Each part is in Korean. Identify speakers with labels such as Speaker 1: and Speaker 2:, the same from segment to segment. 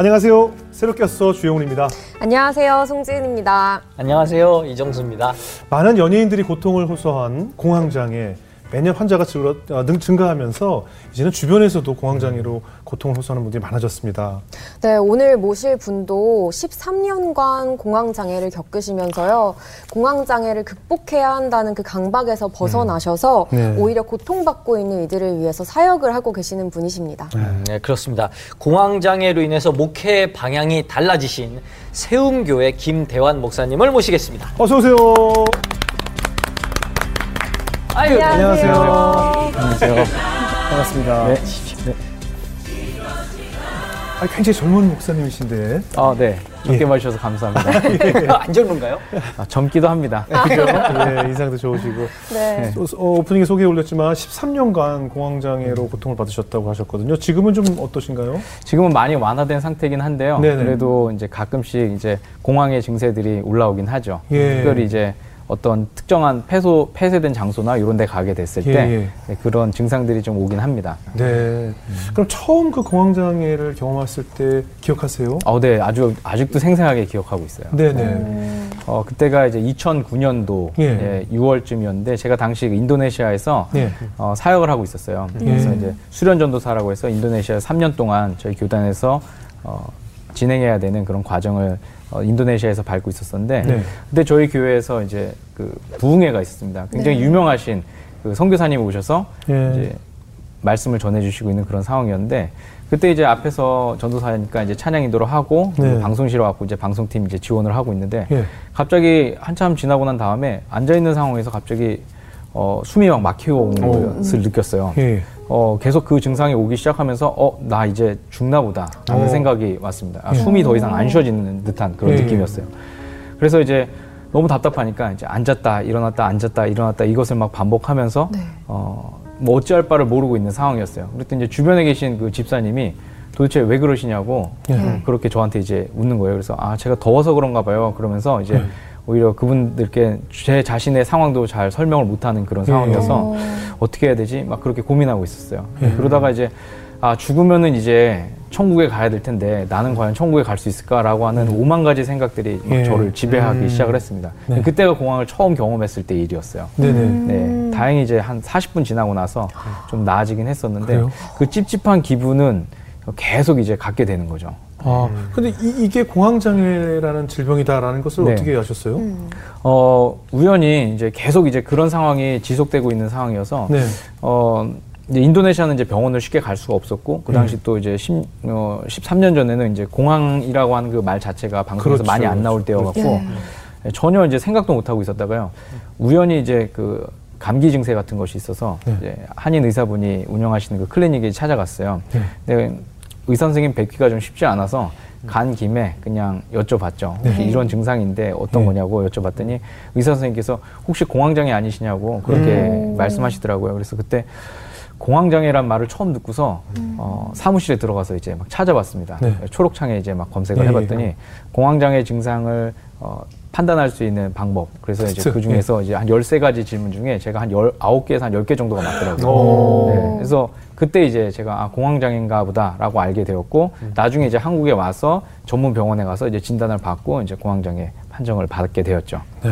Speaker 1: 안녕하세요. 새롭게 왔어 주영훈입니다.
Speaker 2: 안녕하세요. 송지은입니다.
Speaker 3: 안녕하세요. 이정수입니다.
Speaker 1: 많은 연예인들이 고통을 호소한 공황장애 매년 환자가 증가, 어, 증가하면서 이제는 주변에서도 공황장애로 고통을 호소하는 분들이 많아졌습니다.
Speaker 2: 네, 오늘 모실 분도 13년간 공황장애를 겪으시면서요. 공황장애를 극복해야 한다는 그 강박에서 벗어나셔서 음. 네. 오히려 고통받고 있는 이들을 위해서 사역을 하고 계시는 분이십니다.
Speaker 3: 음, 네, 그렇습니다. 공황장애로 인해서 목회 방향이 달라지신 세움교회 김대환 목사님을 모시겠습니다.
Speaker 1: 어서 오세요.
Speaker 2: 아유, 안녕하세요.
Speaker 1: 안녕하세요. 반갑습니다. 네. 네. 아, 굉장히 젊은 목사님이신데.
Speaker 4: 아, 네. 젊게 예. 봐주셔서 감사합니다.
Speaker 3: 예. 안 젊은가요?
Speaker 4: 아, 젊기도 합니다.
Speaker 1: 그죠? 예, 인상도 좋으시고. 네. 어, 오프닝에 소개 올렸지만 13년간 공황장애로 고통을 받으셨다고 하셨거든요. 지금은 좀 어떠신가요?
Speaker 4: 지금은 많이 완화된 상태긴 한데요. 네네. 그래도 이제 가끔씩 이제 공황의 증세들이 올라오긴 하죠. 예. 특별히 이제 어떤 특정한 폐소 폐쇄된 장소나 이런 데 가게 됐을 예, 때 예. 네, 그런 증상들이 좀 오긴 합니다.
Speaker 1: 네. 음. 그럼 처음 그 공황 장애를 경험했을 때 기억하세요?
Speaker 4: 어, 네. 아주 아직도 생생하게 기억하고 있어요.
Speaker 1: 네, 네.
Speaker 4: 어, 그때가 이제 2009년도 예. 예, 6월쯤이었는데 제가 당시 그 인도네시아에서 예. 어, 사역을 하고 있었어요. 예. 그래서 이제 수련 전도사라고 해서 인도네시아 3년 동안 저희 교단에서 어, 진행해야 되는 그런 과정을 어, 인도네시아에서 밟고 있었었는데 네. 근데 저희 교회에서 이제 그 부흥회가 있었습니다. 굉장히 네. 유명하신 그 선교사님이 오셔서 네. 이제 말씀을 전해주시고 있는 그런 상황이었는데 그때 이제 앞에서 전도사니까 이제 찬양 인도를 하고 네. 방송실에 왔고 이제 방송팀 이제 지원을 하고 있는데 예. 갑자기 한참 지나고 난 다음에 앉아 있는 상황에서 갑자기 어, 숨이 막 막히고 오는 것을 느꼈어요. 예. 어, 계속 그 증상이 오기 시작하면서 어, 나 이제 죽나 보다 라는 어. 생각이 왔습니다. 아, 예. 숨이 더 이상 안 쉬어지는 듯한 그런 예. 느낌이었어요. 그래서 이제 너무 답답하니까 이제 앉았다 일어났다 앉았다 일어났다 이것을 막 반복하면서 네. 어, 뭐 어찌할 바를 모르고 있는 상황이었어요. 그랬더니 이제 주변에 계신 그 집사님이 도대체 왜 그러시냐고 예. 그렇게 저한테 이제 웃는 거예요. 그래서 아 제가 더워서 그런가 봐요. 그러면서 이제 예. 오히려 그분들께 제 자신의 상황도 잘 설명을 못하는 그런 상황이어서 예. 어떻게 해야 되지? 막 그렇게 고민하고 있었어요. 예. 그러다가 이제 아 죽으면은 이제 천국에 가야 될 텐데 나는 과연 천국에 갈 수 있을까라고 하는 음. 오만 가지 생각들이 예. 저를 지배하기 음. 시작을 했습니다. 네. 그때가 공항을 처음 경험했을 때 일이었어요. 네네. 네, 다행히 이제 한 40분 지나고 나서 좀 나아지긴 했었는데 그래요? 그 찝찝한 기분은 계속 이제 갖게 되는 거죠.
Speaker 1: 아, 음. 근데 이, 게 공황장애라는 질병이다라는 것을 네. 어떻게 아셨어요? 음.
Speaker 4: 어, 우연히 이제 계속 이제 그런 상황이 지속되고 있는 상황이어서, 네. 어, 이제 인도네시아는 이제 병원을 쉽게 갈 수가 없었고, 그 당시 음. 또 이제 10, 어, 13년 전에는 이제 공황이라고 하는 그 말 자체가 방송에서 그렇죠. 많이 안 나올 때여갖고, 네. 네. 전혀 이제 생각도 못 하고 있었다가요. 우연히 이제 그 감기 증세 같은 것이 있어서 네. 이제 한인 의사분이 운영하시는 그 클리닉에 찾아갔어요. 네. 의사 선생님 뵙기가 좀 쉽지 않아서 간 김에 그냥 여쭤봤죠. 네. 이런 증상인데 어떤 네. 거냐고 여쭤봤더니 의사 선생님께서 혹시 공황장애 아니시냐고 그렇게 음. 말씀하시더라고요. 그래서 그때 공황장애란 말을 처음 듣고서 음. 어, 사무실에 들어가서 이제 막 찾아봤습니다. 네. 초록창에 이제 막 검색을 네. 해봤더니 공황장애 증상을 어, 판단할 수 있는 방법. 그래서 이제 그 중에서 네. 이제 한 열세 가지 질문 중에 제가 한 열아홉 개에서한 열 개 정도가 맞더라고요. 네. 그래서 그때 이제 제가 아, 공황장애인가 보다라고 알게 되었고 음. 나중에 이제 한국에 와서 전문 병원에 가서 이제 진단을 받고 이제 공황장애 판정을 받게 되었죠. 네.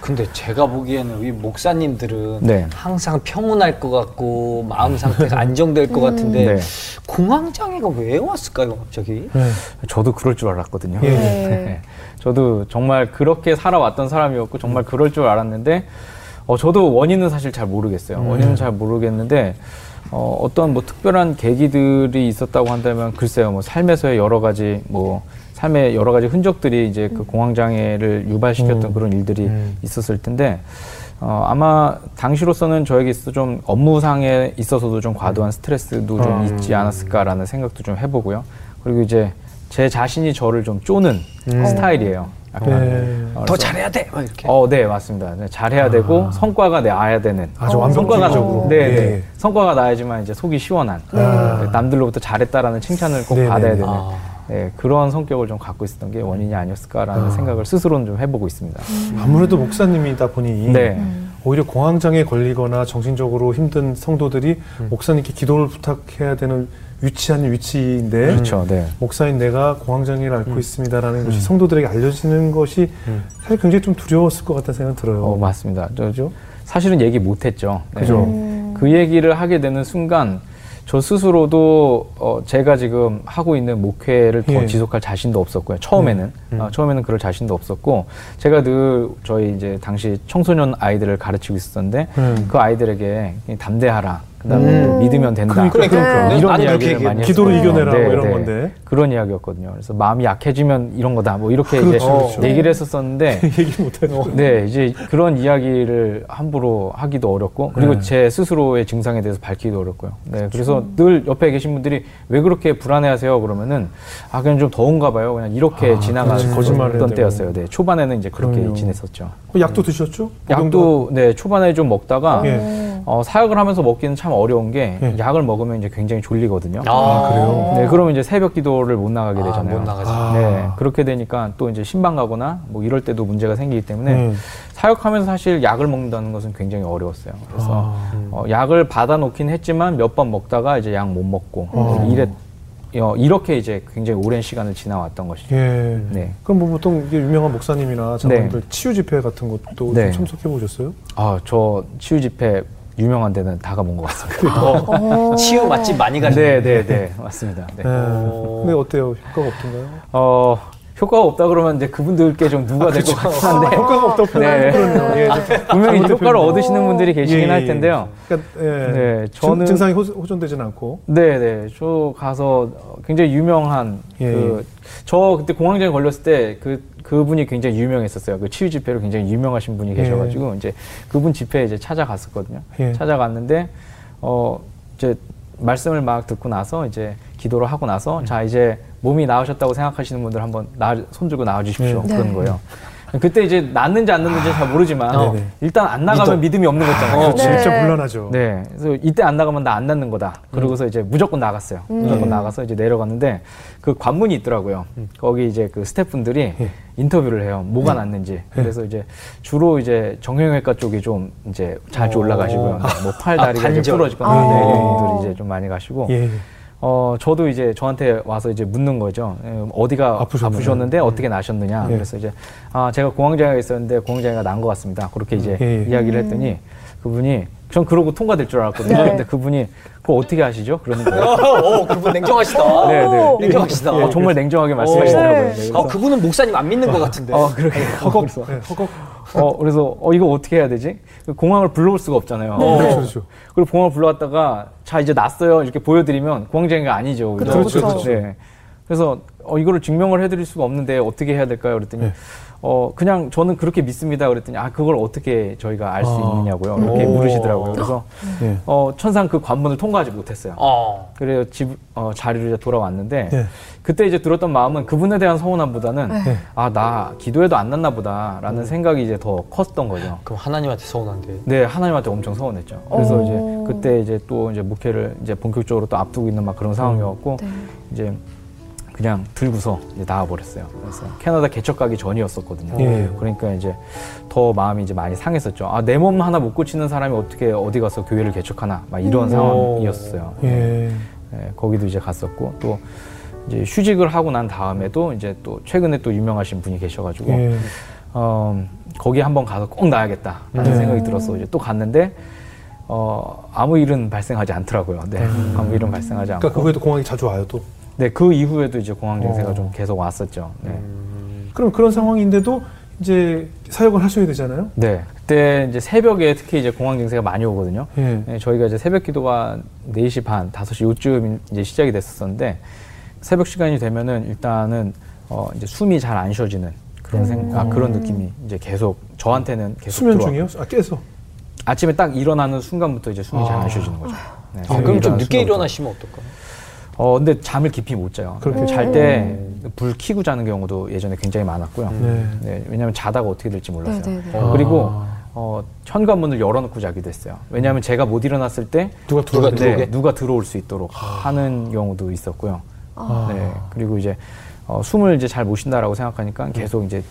Speaker 3: 근데 제가 보기에는 이 목사님들은 네. 항상 평온할 것 같고 마음 상태가 안정될 것 같은데 네. 공황장애가 왜 왔을까요, 갑자기? 네.
Speaker 4: 저도 그럴 줄 알았거든요. 예. 네. 저도 정말 그렇게 살아왔던 사람이었고 정말 그럴 줄 알았는데 어, 저도 원인은 사실 잘 모르겠어요. 음. 원인은 잘 모르겠는데 어, 어떤 뭐 특별한 계기들이 있었다고 한다면 글쎄요, 뭐 삶에서의 여러 가지 뭐 삶의 여러 가지 흔적들이 이제 그 공황 장애를 유발시켰던 음. 그런 일들이 음. 있었을 텐데 어, 아마 당시로서는 저에게 있어 좀 업무상에 있어서도 좀 과도한 스트레스도 좀 음. 있지 않았을까라는 생각도 좀 해보고요. 그리고 이제 제 자신이 저를 좀 쪼는 음. 스타일이에요.
Speaker 3: 약간 네. 어, 더 잘해야 돼. 막 이렇게.
Speaker 4: 어, 네 맞습니다. 네, 잘해야 아. 되고 성과가 나야 되는.
Speaker 1: 아주 어, 완성과가
Speaker 4: 네, 네, 네. 성과가 나야지만 이제 속이 시원한. 아. 네, 남들로부터 잘했다라는 칭찬을 꼭 네, 네, 받아야 되는. 아. 네, 그런 성격을 좀 갖고 있었던 게 원인이 아니었을까라는 아. 생각을 스스로는 좀 해보고 있습니다.
Speaker 1: 음. 아무래도 목사님이다 보니 네. 오히려 공황장애 걸리거나 정신적으로 힘든 성도들이 음. 목사님께 기도를 부탁해야 되는 위치한 위치인데 그렇죠, 네. 목사인 내가 공황장애를 앓고 음. 있습니다라는 음. 것이 성도들에게 알려지는 것이 음. 사실 굉장히 좀 두려웠을 것 같다는 생각 들어요.
Speaker 4: 어, 맞습니다. 저죠. 사실은 얘기 못했죠. 네. 그죠. 음. 그 얘기를 하게 되는 순간 저 스스로도 어 제가 지금 하고 있는 목회를 더 예. 지속할 자신도 없었고요. 처음에는 음. 음. 어, 처음에는 그럴 자신도 없었고 제가 늘 저희 이제 당시 청소년 아이들을 가르치고 있었는데 음. 그 아이들에게 담대하라. 그다음에 음. 믿으면 된다.
Speaker 1: 그러니까, 그러니까.
Speaker 4: 네. 이런 이야기를 많이
Speaker 1: 기도로 이겨내라 네, 뭐 이런 네. 건데
Speaker 4: 그런 이야기였거든요. 그래서 마음이 약해지면 이런 거다. 뭐 이렇게 그렇죠, 이제 그렇죠. 얘기를 했었었는데
Speaker 1: 얘기 못하죠.
Speaker 4: 네, 이제 그런 이야기를 함부로 하기도 어렵고 그리고 네. 제 스스로의 증상에 대해서 밝히기도 어렵고요. 네, 그래서 음. 늘 옆에 계신 분들이 왜 그렇게 불안해하세요? 그러면은 아 그냥 좀 더운가 봐요. 그냥 이렇게 아, 지나가는 거짓말했던 때였어요. 네, 초반에는 이제 그렇게 그럼요. 지냈었죠.
Speaker 1: 약도 드셨죠?
Speaker 4: 약도 네 초반에 좀 먹다가. 네. 어, 사역을 하면서 먹기는 참 어려운 게 네. 약을 먹으면 이제 굉장히 졸리거든요.
Speaker 1: 아, 아, 그래요?
Speaker 4: 네, 그러면 이제 새벽 기도를 못 나가게 아, 되잖아요.
Speaker 3: 못 나가죠.
Speaker 4: 아. 네, 그렇게 되니까 또 이제 신방 가거나 뭐 이럴 때도 문제가 생기기 때문에 음. 사역하면서 사실 약을 먹는다는 것은 굉장히 어려웠어요. 그래서 아, 음. 어, 약을 받아놓긴 했지만 몇 번 먹다가 이제 약 못 먹고 어. 이랬 어, 이렇게 이제 굉장히 오랜 시간을 지나왔던 것이죠.
Speaker 1: 예. 네. 그럼 뭐 보통 유명한 목사님이나 장로님들 네. 치유 집회 같은 것도 네. 참석해 보셨어요?
Speaker 4: 아, 저 치유 집회 유명한 데는 다 가본 것 같습니다.
Speaker 3: 어, 치유 맛집 많이 가시네.
Speaker 4: 네, 네, 네, 맞습니다. 네. 네.
Speaker 1: 근데 어때요? 효과가 없던가요?
Speaker 4: 어, 효과가 없다 그러면 이제 그분들께 좀 누가 아, 될것 같긴 한데
Speaker 1: 아, 효과가 없다
Speaker 4: 네. 그러네요. 예, 분명히 효과를 얻으시는 분들이 계시긴 예, 예, 할 텐데요. 그러니까, 예.
Speaker 1: 네, 저는 증, 상이 호전되지는 않고.
Speaker 4: 네, 네, 저 가서 굉장히 유명한 예. 그저 그때 공황장애 걸렸을 때그 그분이 굉장히 유명했었어요. 그 치유 집회로 굉장히 유명하신 분이 계셔가지고 예. 이제 그분 집회에 이제 찾아갔었거든요. 예. 찾아갔는데 어 이제 말씀을 막 듣고 나서 이제 기도를 하고 나서 음. 자 이제 몸이 나으셨다고 생각하시는 분들 한번 나, 손 들고 나와 주십시오. 네. 그런 거예요. 그때 이제 낫는지 안 낫는지 잘 모르지만 어, 일단 안 나가면 믿음. 이 없는 거잖아요.
Speaker 1: 어, 진짜 네. 불안하죠.
Speaker 4: 네. 그래서 이때 안 나가면 나 안 낫는 거다. 그러고서 음. 이제 무조건 나갔어요. 음. 무조건 나가서 이제 내려갔는데 그 관문이 있더라고요. 음. 거기 이제 그 스태프분들이 예. 인터뷰를 해요. 뭐가 네. 낫는지. 예. 그래서 이제 주로 이제 정형외과 쪽이 좀 이제 자주 어. 올라가시고요. 뭐 팔 다리가 아, 좀 부러지거나 아. 네, 이런 분들이 이제 좀 많이 가시고. 예. 어, 저도 이제 저한테 와서 이제 묻는 거죠. 예, 어디가 아프셨는데 음. 어떻게 나셨느냐. 예. 그래서 이제, 아, 제가 공황장애가 있었는데 공황장애가 난 것 같습니다. 그렇게 이제 예. 이야기를 했더니 그분이 전 그러고 통과될 줄 알았거든요. 네. 근데 그분이 그거 어떻게 하시죠? 그러는 거예요.
Speaker 3: 어, 그분 냉정하시다.
Speaker 4: 네, 네.
Speaker 3: 냉정하시다.
Speaker 4: 어, 정말 냉정하게 말씀하시더라고요. 네.
Speaker 3: 아, 그분은 목사님 안 믿는 것 같은데.
Speaker 4: 어, 그러게. 허걱. 네, 허걱. 어, 그래서 어, 이거 어떻게 해야 되지? 공항을 불러올 수가 없잖아요.
Speaker 1: 네. 그렇죠, 그렇죠.
Speaker 4: 그리고 공항을 불러왔다가 자 이제 났어요 이렇게 보여드리면 공황장애가 아니죠.
Speaker 1: 그렇죠, 그렇죠. 그렇죠. 네.
Speaker 4: 그래서 어, 이거를 증명을 해드릴 수가 없는데 어떻게 해야 될까요? 그랬더니 네. 어 그냥 저는 그렇게 믿습니다. 그랬더니 아 그걸 어떻게 저희가 알수 아. 있느냐고요. 이렇게 오. 물으시더라고요. 그래서 네. 어 천상 그 관문을 통과하지 못했어요. 아. 그래서 집 어, 자리로 이제 돌아왔는데 네. 그때 이제 들었던 마음은 그분에 대한 서운함보다는 네. 아나 기도해도 안 났나 보다라는 음. 생각이 이제 더 컸던 거죠.
Speaker 3: 그럼 하나님한테 서운한데?
Speaker 4: 네, 하나님한테 엄청 서운했죠. 그래서 오. 이제 그때 이제 또 이제 목회를 이제 본격적으로 또 앞두고 있는 막 그런 상황이었고 음. 이제 그냥 들고서 이제 나와버렸어요. 그래서 캐나다 개척 가기 전이었었거든요. 예. 그러니까 이제 더 마음이 이제 많이 상했었죠. 아, 내 몸 하나 못 고치는 사람이 어떻게 어디 가서 교회를 개척하나 막 이런 음. 상황이었어요. 예. 네, 거기도 이제 갔었고 또 이제 휴직을 하고 난 다음에도 이제 또 최근에 또 유명하신 분이 계셔가지고 예. 어, 거기 한번 가서 꼭 나야겠다라는 네. 생각이 들어서 이제 또 갔는데 어, 아무 일은 발생하지 않더라고요. 네, 음. 아무 일은 발생하지 않고.
Speaker 1: 그러니까 그게도 공항이 자주 와요 또.
Speaker 4: 네, 그 이후에도 이제 공황 증세가 어. 좀 계속 왔었죠. 네.
Speaker 1: 음. 그럼 그런 상황인데도 이제 사역을 하셔야 되잖아요.
Speaker 4: 네. 그때 이제 새벽에 특히 이제 공황 증세가 많이 오거든요. 예. 네, 저희가 이제 새벽 기도가 4시 반, 5시 요쯤 이제 시작이 됐었는데 새벽 시간이 되면은 일단은 어 이제 숨이 잘 안 쉬어지는 그런 생, 아, 그런 느낌이 이제 계속 저한테는 계속
Speaker 1: 수면 중이요? 아, 깨서.
Speaker 4: 아침에 딱 일어나는 순간부터 이제 숨이 아. 잘안 쉬어지는 거죠. 네,
Speaker 3: 아, 그럼 좀 늦게 일어나시면 어떨까요?
Speaker 4: 어, 근데 잠을 깊이 못 자요. 그렇게 잘 때 불 켜고 자는 경우도 예전에 굉장히 많았고요. 네. 네 왜냐하면 자다가 어떻게 될지 몰랐어요. 네, 네, 네. 어, 그리고 어, 현관문을 열어놓고 자기도 했어요. 왜냐하면 제가 못 일어났을 때
Speaker 1: 누가 들어올,
Speaker 4: 네, 누가 들어올 수 있도록 아. 하는 경우도 있었고요. 아. 네, 그리고 이제 어, 숨을 이제 잘 못 쉰다라고 생각하니까 계속 이제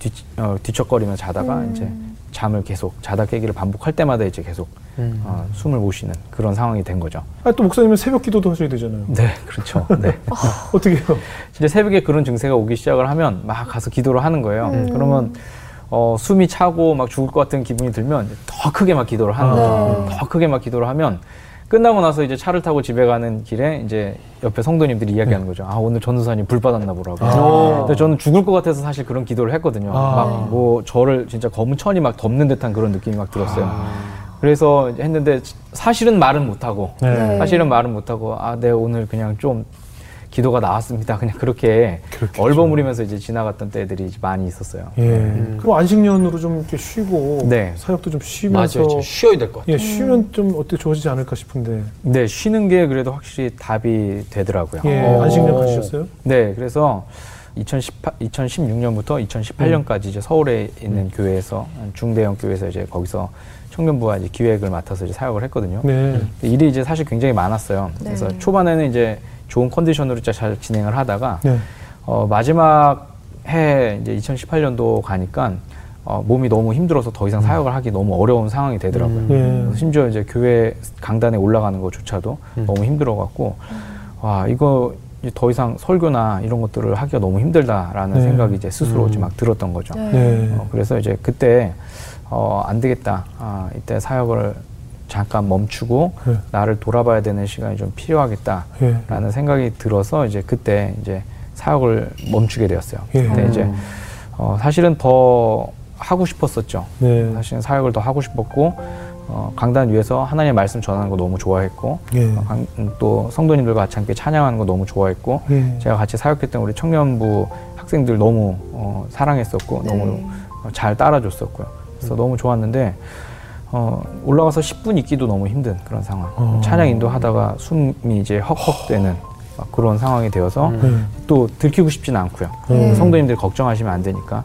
Speaker 4: 뒤, 어, 뒤척거리며 자다가 음. 이제 잠을 계속 자다 깨기를 반복할 때마다 이제 계속 음. 어, 숨을 못 쉬는 그런 상황이 된 거죠.
Speaker 1: 아, 또 목사님은 새벽 기도도 하셔야 되잖아요.
Speaker 4: 네, 그렇죠. 네.
Speaker 1: 어떻게 해요?
Speaker 4: 이제 새벽에 그런 증세가 오기 시작을 하면 막 가서 기도를 하는 거예요. 음. 그러면 어, 숨이 차고 막 죽을 것 같은 기분이 들면 더 크게 막 기도를 하는 거죠. 네. 더 크게 막 기도를 하면 끝나고 나서 이제 차를 타고 집에 가는 길에 이제 옆에 성도님들이 이야기하는 네. 거죠. 아 오늘 전도사님 불 받았나 보라고. 아. 근데 저는 죽을 것 같아서 사실 그런 기도를 했거든요. 아. 막뭐 저를 진짜 검은 천이 막 덮는 듯한 그런 느낌이 막 들었어요. 아. 그래서 했는데 사실은 말은 못 하고 네. 사실은 말은 못 하고 아, 네 오늘 그냥 좀 기도가 나왔습니다. 그냥 그렇게 그렇겠죠. 얼버무리면서 이제 지나갔던 때들이 많이 있었어요.
Speaker 1: 예. 음. 그럼 안식년으로 좀 이렇게 쉬고 네. 사역도 좀 쉬면서
Speaker 3: 맞아요. 쉬어야 될 것 같아요.
Speaker 1: 예, 쉬면 좀 어떻게 좋아지지 않을까 싶은데.
Speaker 4: 네, 쉬는 게 그래도 확실히 답이 되더라고요.
Speaker 1: 예, 어. 안식년 가셨어요?
Speaker 4: 네, 그래서 2018, 2016년부터 2018년까지 음. 이제 서울에 있는 음. 교회에서 중대형 교회에서 이제 거기서 청년부와 이제 기획을 맡아서 이제 사역을 했거든요. 네. 일이 이제 사실 굉장히 많았어요. 네. 그래서 초반에는 이제 좋은 컨디션으로 잘 진행을 하다가 네. 어, 마지막 해 이제 2018년도 가니까 어, 몸이 너무 힘들어서 더 이상 음. 사역을 하기 너무 어려운 상황이 되더라고요. 음. 예. 심지어 이제 교회 강단에 올라가는 것조차도 음. 너무 힘들어갖고 와 이거 더 이상 설교나 이런 것들을 하기가 너무 힘들다라는 네. 생각이 이제 스스로 음. 막 들었던 거죠. 네. 어, 그래서 이제 그때 어, 안 되겠다. 아, 이때 사역을 잠깐 멈추고 네. 나를 돌아봐야 되는 시간이 좀 필요하겠다라는 네. 생각이 들어서 이제 그때 이제 사역을 멈추게 되었어요. 예. 근데 이제 어, 사실은 더 하고 싶었었죠. 네. 사실은 사역을 더 하고 싶었고 어, 강단 위에서 하나님의 말씀 전하는 거 너무 좋아했고 예. 어, 강, 또 성도님들과 같이 함께 찬양하는 거 너무 좋아했고 예. 제가 같이 사역했던 우리 청년부 학생들 너무 어, 사랑했었고 네. 너무 잘 따라줬었고요. 그래서 음. 너무 좋았는데 어, 올라가서 10분 있기도 너무 힘든 그런 상황. 어. 찬양 인도하다가 숨이 이제 헉헉대는 그런 상황이 되어서 음. 또 들키고 싶지는 않고요. 음. 성도님들 걱정하시면 안 되니까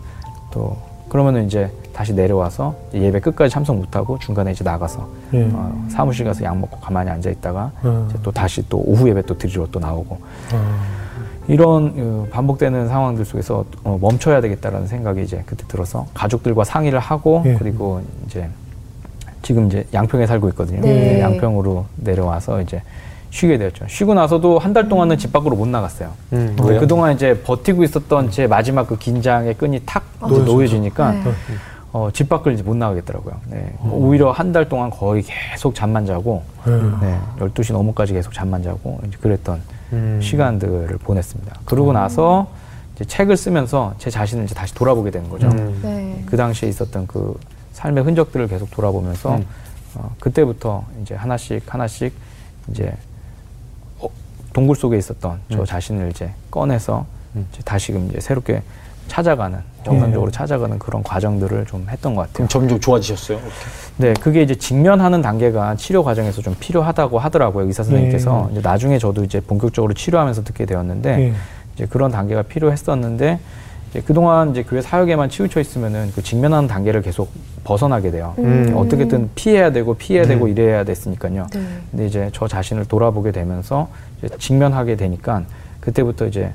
Speaker 4: 또 그러면은 이제 다시 내려와서 예배 끝까지 참석 못하고 중간에 이제 나가서 음. 어, 사무실 가서 약 먹고 가만히 앉아 있다가 음. 또 다시 또 오후 예배 또 드리러 또 나오고 음. 이런 어, 반복되는 상황들 속에서 어, 멈춰야 되겠다라는 생각이 이제 그때 들어서 가족들과 상의를 하고 예. 그리고 이제 지금 이제 양평에 살고 있거든요. 네. 양평으로 내려와서 이제 쉬게 되었죠. 쉬고 나서도 한 달 동안은 집 밖으로 못 나갔어요. 음, 그 동안 이제 버티고 있었던 제 마지막 그 긴장의 끈이 탁 아, 놓여지니까 네. 어, 집 밖을 이제 못 나가겠더라고요. 네. 음. 오히려 한 달 동안 거의 계속 잠만 자고, 음. 네. 12시 넘어까지 계속 잠만 자고, 이제 그랬던 음. 시간들을 보냈습니다. 그러고 나서 이제 책을 쓰면서 제 자신을 이제 다시 돌아보게 되는 거죠. 음. 네. 그 당시에 있었던 그 삶의 흔적들을 계속 돌아보면서 음. 어, 그때부터 이제 하나씩 하나씩 이제 어, 동굴 속에 있었던 저 음. 자신을 이제 꺼내서 음. 이제 다시금 이제 새롭게 찾아가는 정상적으로 네. 찾아가는 그런 과정들을 좀 했던 것 같아요.
Speaker 3: 점점 좋아지셨어요?
Speaker 4: 네, 그게 이제 직면하는 단계가 치료 과정에서 좀 필요하다고 하더라고요 의사 선생님께서 네. 이제 나중에 저도 이제 본격적으로 치료하면서 듣게 되었는데 네. 이제 그런 단계가 필요했었는데 이제 그동안 이제 교회 사역에만 치우쳐 있으면은 그 직면하는 단계를 계속 벗어나게 돼요. 음. 어떻게든 피해야 되고 피해야 되고 음. 이래야 됐으니까요. 네. 근데 이제 저 자신을 돌아보게 되면서 이제 직면하게 되니까 그때부터 이제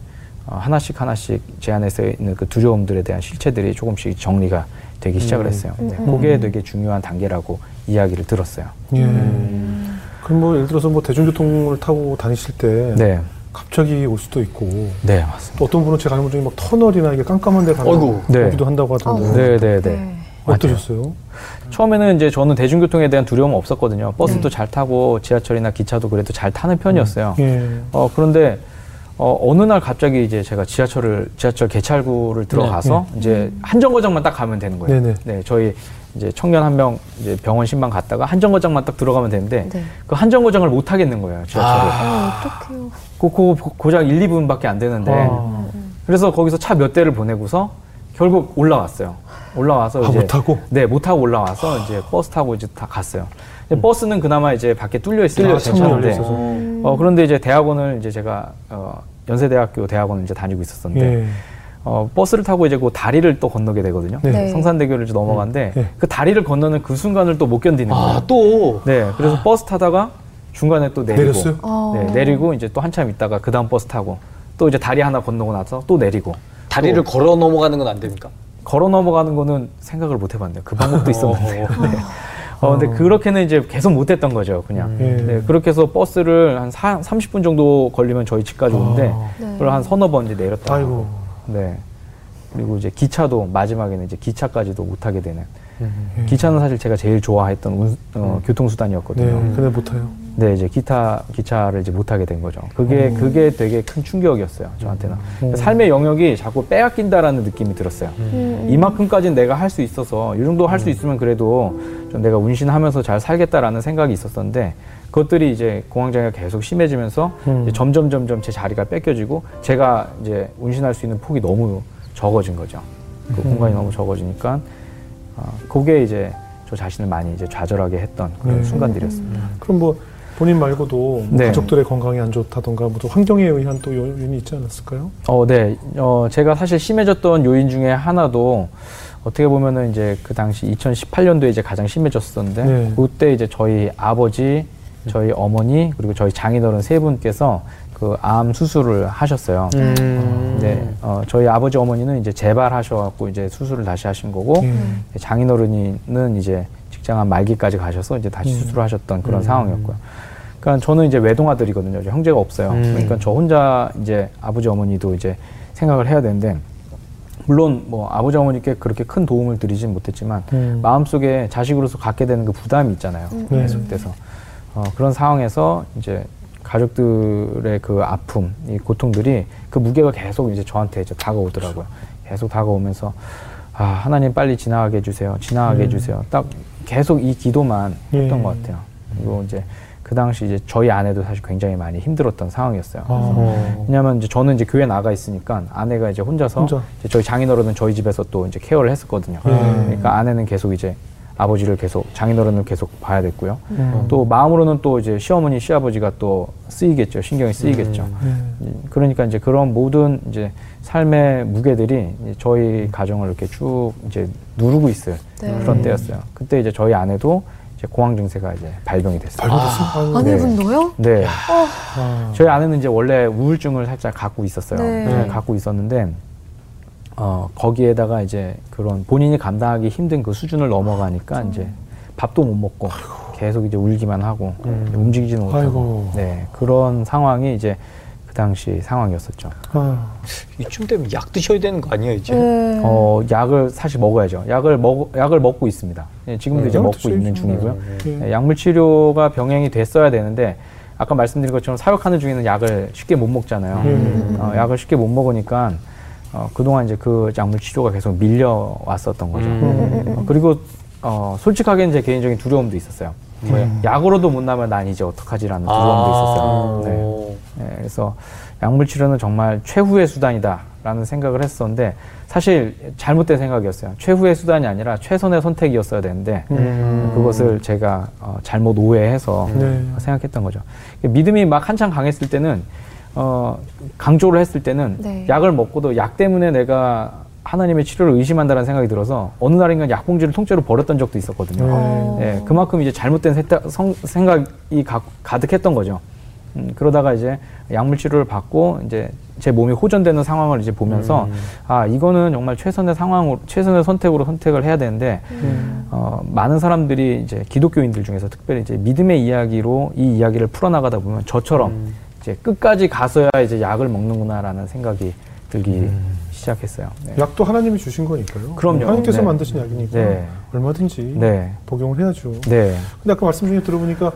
Speaker 4: 어, 하나씩 하나씩 제 안에서 있는 그 두려움들에 대한 실체들이 조금씩 정리가 되기 시작을 음. 했어요. 음. 네, 그게 되게 중요한 단계라고 이야기를 들었어요. 예.
Speaker 1: 음. 그럼 뭐 예를 들어서 뭐 대중교통을 타고 다니실 때 네. 갑자기 올 수도 있고.
Speaker 4: 네, 맞습니다.
Speaker 1: 어떤 분은 제가 알는 분 중에 막 터널이나 이게 깜깜한 데 가는 네. 기도 한다고 하던데.
Speaker 4: 네, 네, 네. 네.
Speaker 1: 어떠셨어요?
Speaker 4: 처음에는 이제 저는 대중교통에 대한 두려움은 없었거든요. 버스도 음. 잘 타고 지하철이나 기차도 그래도 잘 타는 편이었어요. 음. 예. 어, 그런데 어, 어느 날 갑자기 이제 제가 지하철을 지하철 개찰구를 들어가서 네, 네. 이제 한 정거장만 딱 가면 되는 거예요. 네, 네. 네 저희 이제 청년 한 명 이제 병원 신방 갔다가 한 정거장만 딱 들어가면 되는데 네. 그 한 정거장을 못 하겠는 거예요 지하철을.
Speaker 2: 아, 어떡해요.
Speaker 4: 그, 그 고작 1, 2분밖에 안 되는데 아. 그래서 거기서 차 몇 대를 보내고서 결국 올라왔어요. 올라와서
Speaker 1: 아, 이제 못 타고
Speaker 4: 네못 타고 올라와서 이제 버스 타고 이제 다 갔어요. 음. 버스는 그나마 이제 밖에 뚫려 있어요. 괜찮은데 어, 그런데 이제 대학원을 이제 제가 어, 연세대학교 대학원을 이제 다니고 있었었는데 예. 어, 버스를 타고 이제 그 다리를 또 건너게 되거든요. 네. 네. 성산대교를 이제 넘어가는데 네. 그 다리를 건너는 그 순간을 또 못 견디는 아, 거예요.
Speaker 3: 또?
Speaker 4: 네. 그래서 아. 버스 타다가 중간에 또 내리고. 내렸어요? 아. 네, 내리고 이제 또 한참 있다가 그 다음 버스 타고 또 이제 다리 하나 건너고 나서 또 내리고.
Speaker 3: 다리를 걸어 넘어가는 건 안 됩니까?
Speaker 4: 걸어 넘어가는 거는 생각을 못 해봤네요. 그 방법도 있었는데. 네. 어, 근데 그렇게는 이제 계속 못 했던 거죠, 그냥. 음. 네, 그렇게 해서 버스를 한 사, 30분 정도 걸리면 저희 집까지 오는데, 아. 네. 그걸 한 서너 번 이제 내렸다. 아이고. 네. 그리고 이제 기차도 마지막에는 이제 기차까지도 못 하게 되는. 음. 기차는 사실 제가 제일 좋아했던 운, 어, 음. 교통수단이었거든요. 네,
Speaker 1: 근데 못 타요.
Speaker 4: 네, 이제 기타 기차를 이제 못 하게 된 거죠. 그게 오. 그게 되게 큰 충격이었어요 저한테는. 오. 삶의 영역이 자꾸 빼앗긴다라는 느낌이 들었어요. 음. 이만큼까지는 내가 할 수 있어서 이 정도 할수 음. 있으면 그래도 좀 내가 운신하면서 잘 살겠다라는 생각이 있었었는데 그것들이 이제 공황장애가 계속 심해지면서 음. 점점 점점 제 자리가 뺏겨지고 제가 이제 운신할 수 있는 폭이 너무 적어진 거죠. 그 음. 공간이 너무 적어지니까 어, 그게 이제 저 자신을 많이 이제 좌절하게 했던 그런 음. 순간들이었습니다.
Speaker 1: 그럼 뭐 본인 말고도 뭐 네. 가족들의 건강이 안 좋다던가 뭐 환경에 의한 또 요인이 있지 않았을까요?
Speaker 4: 어, 네. 어, 제가 사실 심해졌던 요인 중에 하나도 어떻게 보면은 이제 그 당시 2018년도에 이제 가장 심해졌었는데 네. 그때 이제 저희 아버지, 저희 어머니 그리고 저희 장인어른 세 분께서 그 암 수술을 하셨어요. 음. 네, 어, 저희 아버지 어머니는 이제 재발하셔갖고 이제 수술을 다시 하신 거고 음. 장인어른이는 이제 직장암 말기까지 가셔서 이제 다시 음. 수술을 하셨던 그런 음. 상황이었고요. 그러니까 저는 이제 외동 아들이거든요. 형제가 없어요. 음. 그러니까 저 혼자 이제 아버지 어머니도 이제 생각을 해야 되는데 물론 뭐 아버지 어머니께 그렇게 큰 도움을 드리진 못했지만 음. 마음속에 자식으로서 갖게 되는 그 부담이 있잖아요. 계속돼서 어, 그런 상황에서 이제 가족들의 그 아픔, 이 고통들이 그 무게가 계속 이제 저한테 이제 다가오더라고요. 계속 다가오면서 아 하나님 빨리 지나가게 해주세요. 지나가게 음. 해주세요. 딱 계속 이 기도만 했던 예. 것 같아요. 그리고 이제 그 당시 이제 저희 아내도 사실 굉장히 많이 힘들었던 상황이었어요. 아. 왜냐하면 이제 저는 이제 교회 나가 있으니까 아내가 이제 혼자서 혼자. 이제 저희 장인어른은 저희 집에서 또 이제 케어를 했었거든요. 예. 그러니까 아내는 계속 이제 아버지를 계속 장인어른을 계속 봐야 됐고요. 음. 또 마음으로는 또 이제 시어머니 시아버지가 또 쓰이겠죠. 신경이 쓰이겠죠. 음. 음. 그러니까 이제 그런 모든 이제 삶의 무게들이 저희 가정을 이렇게 쭉 이제 누르고 있을 네. 그런 때였어요. 그때 이제 저희 아내도 공황 증세가 이제 발병이 됐어요.
Speaker 2: 아, 아내분도요?
Speaker 4: 네. 어. 저희 아내는 이제 원래 우울증을 살짝 갖고 있었어요. 네. 네, 갖고 있었는데 어, 거기에다가 이제 그런 본인이 감당하기 힘든 그 수준을 넘어가니까 음. 이제 밥도 못 먹고 계속 이제 울기만 하고 음. 움직이지는 못하고 아이고. 네 그런 상황이 이제 그 당시 상황이었었죠. 아.
Speaker 3: 이쯤 되면 약 드셔야 되는 거 아니에요 이제?
Speaker 4: 음. 어 약을 사실 먹어야죠. 약을 먹 약을 먹고 있습니다. 네, 지금도 이제 먹고 있는 중이고요. 네. 네, 약물 치료가 병행이 됐어야 되는데 아까 말씀드린 것처럼 사역하는 중에는 약을 쉽게 못 먹잖아요. 음. 어, 약을 쉽게 못 먹으니까. 어, 그동안 이제 그 약물 치료가 계속 밀려 왔었던 거죠. 음. 어, 그리고 어, 솔직하게 제 개인적인 두려움도 있었어요. 뭐 음. 약으로도 못 나면 난 이제 어떡하지라는 두려움도 아. 있었어요. 네. 네, 그래서 약물 치료는 정말 최후의 수단이다라는 생각을 했었는데 사실 잘못된 생각이었어요. 최후의 수단이 아니라 최선의 선택이었어야 되는데 음. 그것을 제가 어, 잘못 오해해서 네. 생각했던 거죠. 믿음이 막 한창 강했을 때는 어, 강조를 했을 때는 네. 약을 먹고도 약 때문에 내가 하나님의 치료를 의심한다는 생각이 들어서 어느 날인가 약봉지를 통째로 버렸던 적도 있었거든요. 네. 네, 그만큼 이제 잘못된 세타, 성, 생각이 가, 가득했던 거죠. 음, 그러다가 이제 약물 치료를 받고 이제 제 몸이 호전되는 상황을 이제 보면서 음. 아 이거는 정말 최선의 상황으로 최선의 선택으로 선택을 해야 되는데 음. 어, 많은 사람들이 이제 기독교인들 중에서 특별히 이제 믿음의 이야기로 이 이야기를 풀어나가다 보면 저처럼 음. 이제 끝까지 가서야 이제 약을 먹는구나라는 생각이 들기 음. 시작했어요.
Speaker 1: 네. 약도 하나님이 주신 거니까요.
Speaker 4: 그럼요.
Speaker 1: 하나님께서 네. 만드신 약이니까 네. 얼마든지 네. 복용을 해야죠. 네. 근데 아까 말씀 중에 들어보니까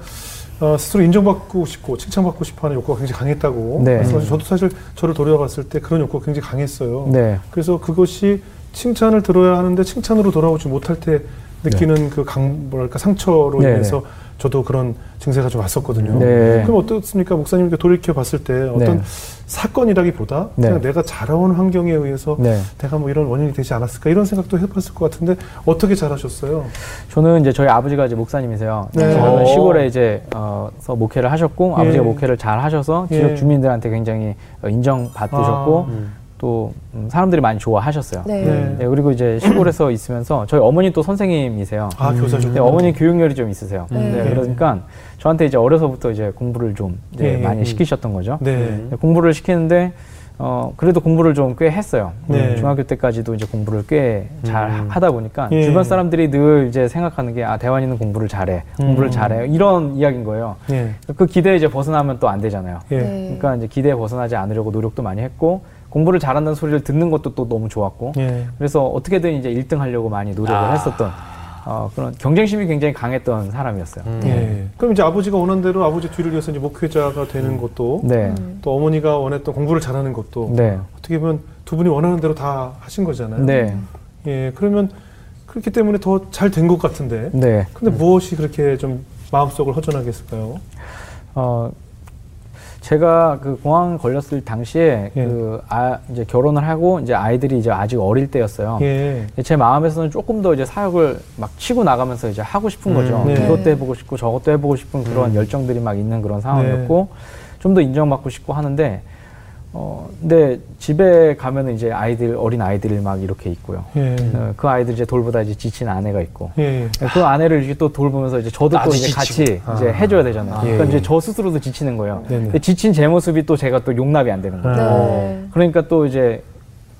Speaker 1: 어, 스스로 인정받고 싶고 칭찬받고 싶어하는 욕구가 굉장히 강했다고. 네. 그래서 저도 사실 저를 돌아봤을 때 그런 욕구가 굉장히 강했어요. 네. 그래서 그것이 칭찬을 들어야 하는데 칭찬으로 돌아오지 못할 때 느끼는 네. 그 강, 뭐랄까 상처로 네. 인해서 저도 그런 증세가 좀 왔었거든요. 네. 그럼 어떻습니까? 목사님께 돌이켜 봤을 때 어떤 네. 사건이라기보다 네. 그냥 내가 자라온 환경에 의해서 네. 내가 뭐 이런 원인이 되지 않았을까 이런 생각도 해봤을 것 같은데 어떻게 잘하셨어요?
Speaker 4: 저는 이제 저희 아버지가 이제 목사님이세요. 네. 저는 시골에 이제 어서 목회를 하셨고 예. 아버지가 목회를 잘 하셔서 지역 예. 주민들한테 굉장히 인정받으셨고 아. 음. 또 음, 사람들이 많이 좋아하셨어요. 네. 네. 네. 그리고 이제 시골에서 있으면서 저희 어머니 또 선생님이세요.
Speaker 1: 아 교사죠.
Speaker 4: 네, 어머니 교육열이 좀 있으세요. 네. 네. 그러니까 저한테 이제 어려서부터 이제 공부를 좀 이제 네. 많이 시키셨던 거죠. 네. 공부를 시키는데 어, 그래도 공부를 좀 꽤 했어요. 네. 중학교 때까지도 이제 공부를 꽤잘 음. 하다 보니까 예. 주변 사람들이 늘 이제 생각하는 게 아, 대환이는 공부를 잘해. 공부를 음. 잘해. 이런 이야기인 거예요. 예. 그 기대에 이제 벗어나면 또 안 되잖아요. 예. 그러니까 이제 기대에 벗어나지 않으려고 노력도 많이 했고 공부를 잘한다는 소리를 듣는 것도 또 너무 좋았고 예. 그래서 어떻게든 이제 1등 하려고 많이 노력을 아. 했었던 어, 그런 경쟁심이 굉장히 강했던 사람이었어요. 음.
Speaker 1: 예. 그럼 이제 아버지가 원한 대로 아버지 뒤를 이어서 이제 목회자가 되는 음. 것도 네. 또 어머니가 원했던 공부를 잘하는 것도 네. 어떻게 보면 두 분이 원하는 대로 다 하신 거잖아요. 네. 예. 그러면 그렇기 때문에 더 잘 된 것 같은데. 네. 근데 무엇이 그렇게 좀 마음속을 허전하게 했을까요? 어,
Speaker 4: 제가 그 공항 걸렸을 당시에 예. 그 아, 이제 결혼을 하고 이제 아이들이 이제 아직 어릴 때였어요. 예. 제 마음에서는 조금 더 이제 사역을 막 치고 나가면서 이제 하고 싶은 거죠. 음, 네. 이것도 해보고 싶고 저것도 해보고 싶은 그런 음. 열정들이 막 있는 그런 상황이었고 네. 좀더 인정받고 싶고 하는데 어, 근데 집에 가면은 이제 아이들, 어린 아이들이 막 이렇게 있고요. 예. 어, 그 아이들 이제 돌보다 이제 지친 아내가 있고. 예. 그 아내를 이제 또 돌보면서 이제 저도 또 이제 지치고. 같이 아. 이제 해줘야 되잖아요. 아. 그러니까 이제 저 스스로도 지치는 거예요. 근데 지친 제 모습이 또 제가 또 용납이 안 되는 거예요. 네. 그러니까 또 이제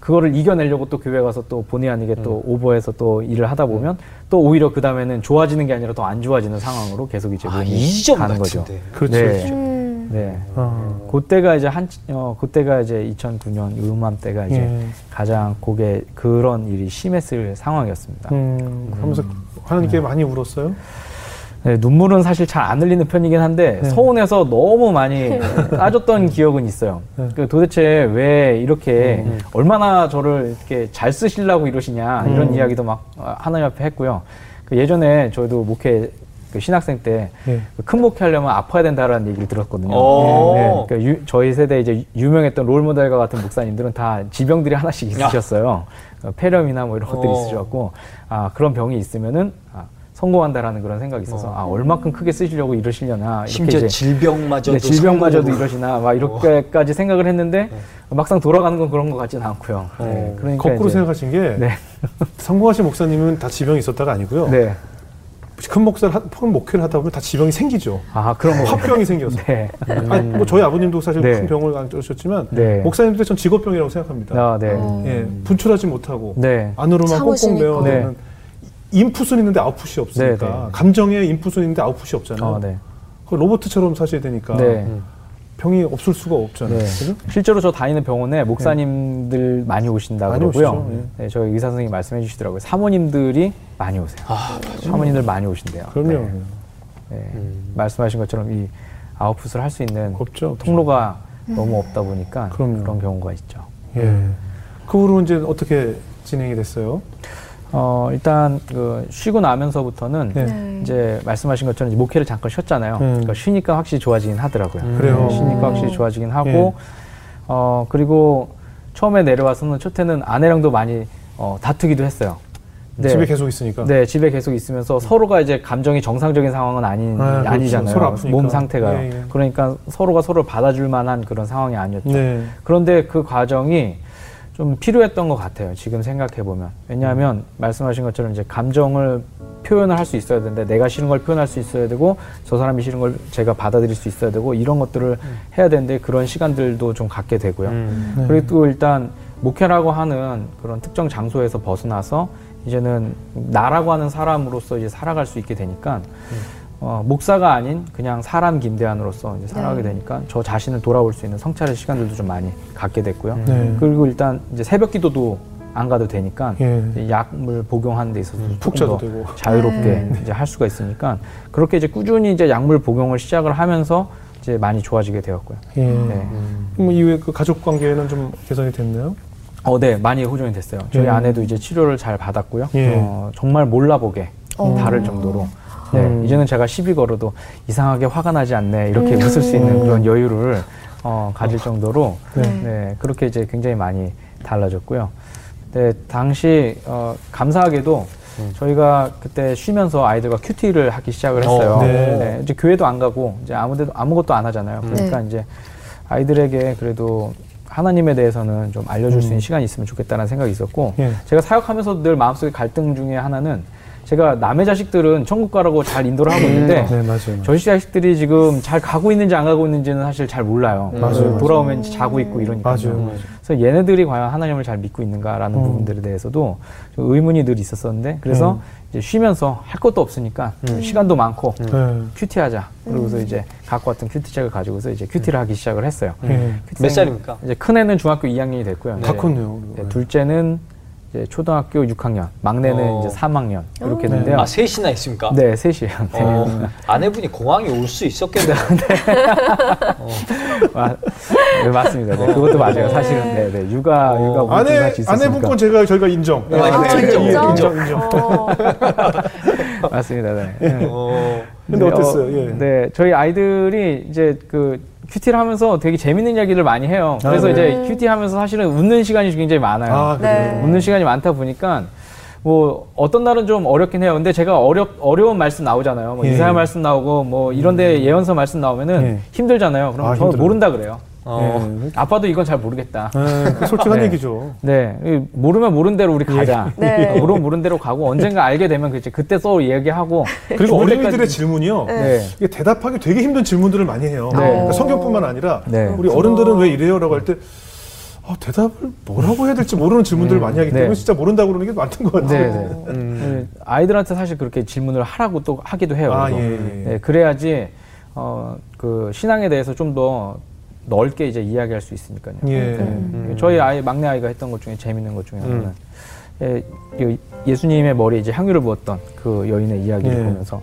Speaker 4: 그거를 이겨내려고 또 교회 가서 또 본의 아니게 음. 또 오버해서 또 일을 하다 보면 음. 또 오히려 그 다음에는 좋아지는 게 아니라 더 안 좋아지는 상황으로 계속 이제 아, 가는 거죠.
Speaker 1: 그렇죠. 네. 그렇죠.
Speaker 4: 네. 어. 그때가 이제 한, 어, 그때가 이제 2009년 요맘때가 이제 예. 가장 고개 그런 일이 심했을 상황이었습니다. 음,
Speaker 1: 그러면서 하나님께 네. 많이 울었어요?
Speaker 4: 네, 눈물은 사실 잘 안 흘리는 편이긴 한데 네. 서운해서 너무 많이 따졌던 기억은 있어요. 네. 그 도대체 왜 이렇게 음. 얼마나 저를 이렇게 잘 쓰시려고 이러시냐 이런 음. 이야기도 막 하나님 앞에 했고요. 그 예전에 저희도 목회 그 신학생 때큰 네. 그 목회하려면 아파야 된다라는 얘기를 들었거든요. 어. 네. 그러니까 유, 저희 세대 이제 유명했던 롤 모델과 같은 목사님들은 다 지병들이 하나씩 있으셨어요. 어, 폐렴이나 뭐 이런 것들이 어. 있으셨고 아 그런 병이 있으면은 아, 성공한다라는 그런 생각이 있어서 어. 아 얼마큼 크게 쓰시려고 이러시려나
Speaker 3: 심지어 질병마저도 네,
Speaker 4: 질병마저도 이러시나 막 이렇게까지 생각을 했는데 네. 막상 돌아가는 건 그런 것 같지는 않고요.
Speaker 1: 네, 그러니까 거꾸로 생각하신 게 네. 성공하신 목사님은 다 지병이 있었다가 아니고요. 네. 큰 목사를 하, 큰 목회를 하다 보면 다 지병이 생기죠. 아 그런 거. 화병이 생겨서. 네. 아니, 뭐 저희 아버님도 사실 네. 큰 병을 앓으셨지만 네. 목사님들 전 직업병이라고 생각합니다. 아, 네. 예, 분출하지 못하고 네. 안으로만 꽁꽁 메어 네. 인풋은 있는데 아웃풋이 없으니까 네, 네. 감정에 인풋은 있는데 아웃풋이 없잖아요. 아, 네. 그 로봇처럼 사셔야 되니까. 네. 음. 병이 없을 수가 없잖아요. 네.
Speaker 4: 실제로 저 다니는 병원에 목사님들 네. 많이 오신다고 많이 그러고요. 네. 네, 저희 의사 선생님 말씀해 주시더라고요. 사모님들이 많이 오세요. 아, 사모님들 많이 오신대요.
Speaker 1: 그럼요. 네.
Speaker 4: 네. 음. 말씀하신 것처럼 이 아웃풋을 할 수 있는 없죠, 없죠. 통로가 음. 너무 없다 보니까 그럼요. 그런 경우가 있죠. 예.
Speaker 1: 그 후로 이제 어떻게 진행이 됐어요?
Speaker 4: 어, 일단 그 쉬고 나면서부터는 네. 네. 이제 말씀하신 것처럼 이제 목회를 잠깐 쉬었잖아요. 음. 그러니까 쉬니까 확실히 좋아지긴 하더라고요. 음. 그래요. 쉬니까 확실히 좋아지긴 하고 네. 어, 그리고 처음에 내려와서는 첫 해는 아내랑도 많이 어, 다투기도 했어요.
Speaker 1: 네. 집에 계속 있으니까.
Speaker 4: 네, 집에 계속 있으면서 서로가 이제 감정이 정상적인 상황은 아닌 아. 아니잖아요. 몸 상태가. 예, 예. 그러니까 서로가 서로를 받아줄 만한 그런 상황이 아니었죠. 네. 그런데 그 과정이 좀 필요했던 것 같아요. 지금 생각해 보면. 왜냐하면 음. 말씀하신 것처럼 이제 감정을 표현을 할 수 있어야 되는데 내가 싫은 걸 표현할 수 있어야 되고 저 사람이 싫은 걸 제가 받아들일 수 있어야 되고 이런 것들을 음. 해야 되는데 그런 시간들도 좀 갖게 되고요. 음. 네. 그리고 또 일단 목회라고 하는 그런 특정 장소에서 벗어나서 이제는 나라고 하는 사람으로서 이제 살아갈 수 있게 되니까 음. 어, 목사가 아닌 그냥 사람 김대한으로서 이제 살아가게 네. 되니까 저 자신을 돌아올 수 있는 성찰의 시간들도 좀 많이 갖게 됐고요. 네. 그리고 일단 이제 새벽 기도도 안 가도 되니까 예. 약물 복용하는 데 있어서 음, 푹 자도 되고 자유롭게 네. 이제 할 수가 있으니까 그렇게 이제 꾸준히 이제 약물 복용을 시작을 하면서 이제 많이 좋아지게 되었고요. 예. 네.
Speaker 1: 음. 뭐 이후에 그 가족 관계는 좀 개선이 됐나요?
Speaker 4: 어, 네, 많이 호전이 됐어요. 저희 예. 아내도 이제 치료를 잘 받았고요. 예. 어, 정말 몰라보게 어. 다를 정도로 네, 음. 이제는 제가 시비 걸어도 이상하게 화가 나지 않네 이렇게 음. 웃을 수 있는 그런 여유를 어, 가질 정도로 네. 네. 그렇게 이제 굉장히 많이 달라졌고요. 네, 당시 어, 감사하게도 음. 저희가 그때 쉬면서 아이들과 큐티를 하기 시작을 했어요. 어, 네. 네. 이제 교회도 안 가고 이제 아무데도 아무것도 안 하잖아요. 그러니까 네. 이제 아이들에게 그래도 하나님에 대해서는 좀 알려줄 수 있는 음. 시간이 있으면 좋겠다는 생각이 있었고 예. 제가 사역하면서 늘 마음속에 갈등 중에 하나는 제가 남의 자식들은 천국 가라고 잘 인도를 하고 있는데 네, 맞아요. 저희 자식들이 지금 잘 가고 있는지 안 가고 있는지는 사실 잘 몰라요. 맞아요. 돌아오면 자고 있고 이러니까. 맞아요. 그래서 얘네들이 과연 하나님을 잘 믿고 있는가라는 음. 부분들에 대해서도 의문이 늘 있었었는데 그래서 음. 이제 쉬면서 할 것도 없으니까 음. 시간도 많고 음. QT 하자. 그러고서 이제 갖고 왔던 QT책을 가지고서 이제 QT를 하기 시작을 했어요.
Speaker 3: 몇 살입니까?
Speaker 4: 이제 큰 애는 중학교 2학년이 됐고요.
Speaker 1: 다 컸네요.
Speaker 4: 네, 둘째는 이제 초등학교 6학년, 막내는 어. 이제 3학년 이렇게 어. 됐는데요.
Speaker 3: 아 셋이나 있습니까?
Speaker 4: 네, 셋이에요. 네.
Speaker 3: 어. 아내분이 공황이 올 수 있었겠네요. 네.
Speaker 4: 어. 마, 네, 맞습니다. 네, 그것도 맞아요. 사실은 네, 네. 육아 어. 육아
Speaker 1: 아내 아내분 건 제가 저희가 인정. 네,
Speaker 2: 아, 네, 인정, 인정, 인정, 인정.
Speaker 4: 맞습니다. 네.
Speaker 1: 근데 어땠어요? 예.
Speaker 4: 네, 저희 아이들이 이제 그 큐티를 하면서 되게 재밌는 이야기를 많이 해요. 아, 그래서 아, 네. 이제 큐티 하면서 사실은 웃는 시간이 굉장히 많아요. 아, 네. 웃는 시간이 많다 보니까 뭐 어떤 날은 좀 어렵긴 해요. 근데 제가 어렵 어려운 말씀 나오잖아요. 뭐 예. 이사야 말씀 나오고 뭐 이런데 예언서 말씀 나오면은 예. 힘들잖아요. 그럼 아, 저 모른다 그래요. 어. 네. 아빠도 이건 잘 모르겠다.
Speaker 1: 네, 솔직한 네. 얘기죠.
Speaker 4: 네. 모르면 모른 대로 우리 가자. 네. 어, 모르면 모른 대로 가고 언젠가 알게 되면 그치. 그때 써 얘기하고.
Speaker 1: 그리고 어린이들의 질문이요. 네. 이게 대답하기 되게 힘든 질문들을 많이 해요. 네. 그러니까 성경뿐만 아니라 우리 어른들은 왜 이래요라고 할때 아, 대답을 뭐라고 해야 될지 모르는 질문들을 음, 많이 하기 때문에 네. 진짜 모른다고 그러는 게 많던 것 같아요. 네, 네.
Speaker 4: 음. 아이들한테 사실 그렇게 질문을 하라고 또 하기도 해요. 아, 예, 예. 네, 그래야지 어, 그 신앙에 대해서 좀 더 넓게 이제 이야기할 수 있으니까요. 예. 네. 음. 저희 아이 막내 아이가 했던 것 중에 재밌는 것 중에 하나는 음. 예, 예수님의 머리에 이제 향유를 부었던 그 여인의 이야기를 예. 보면서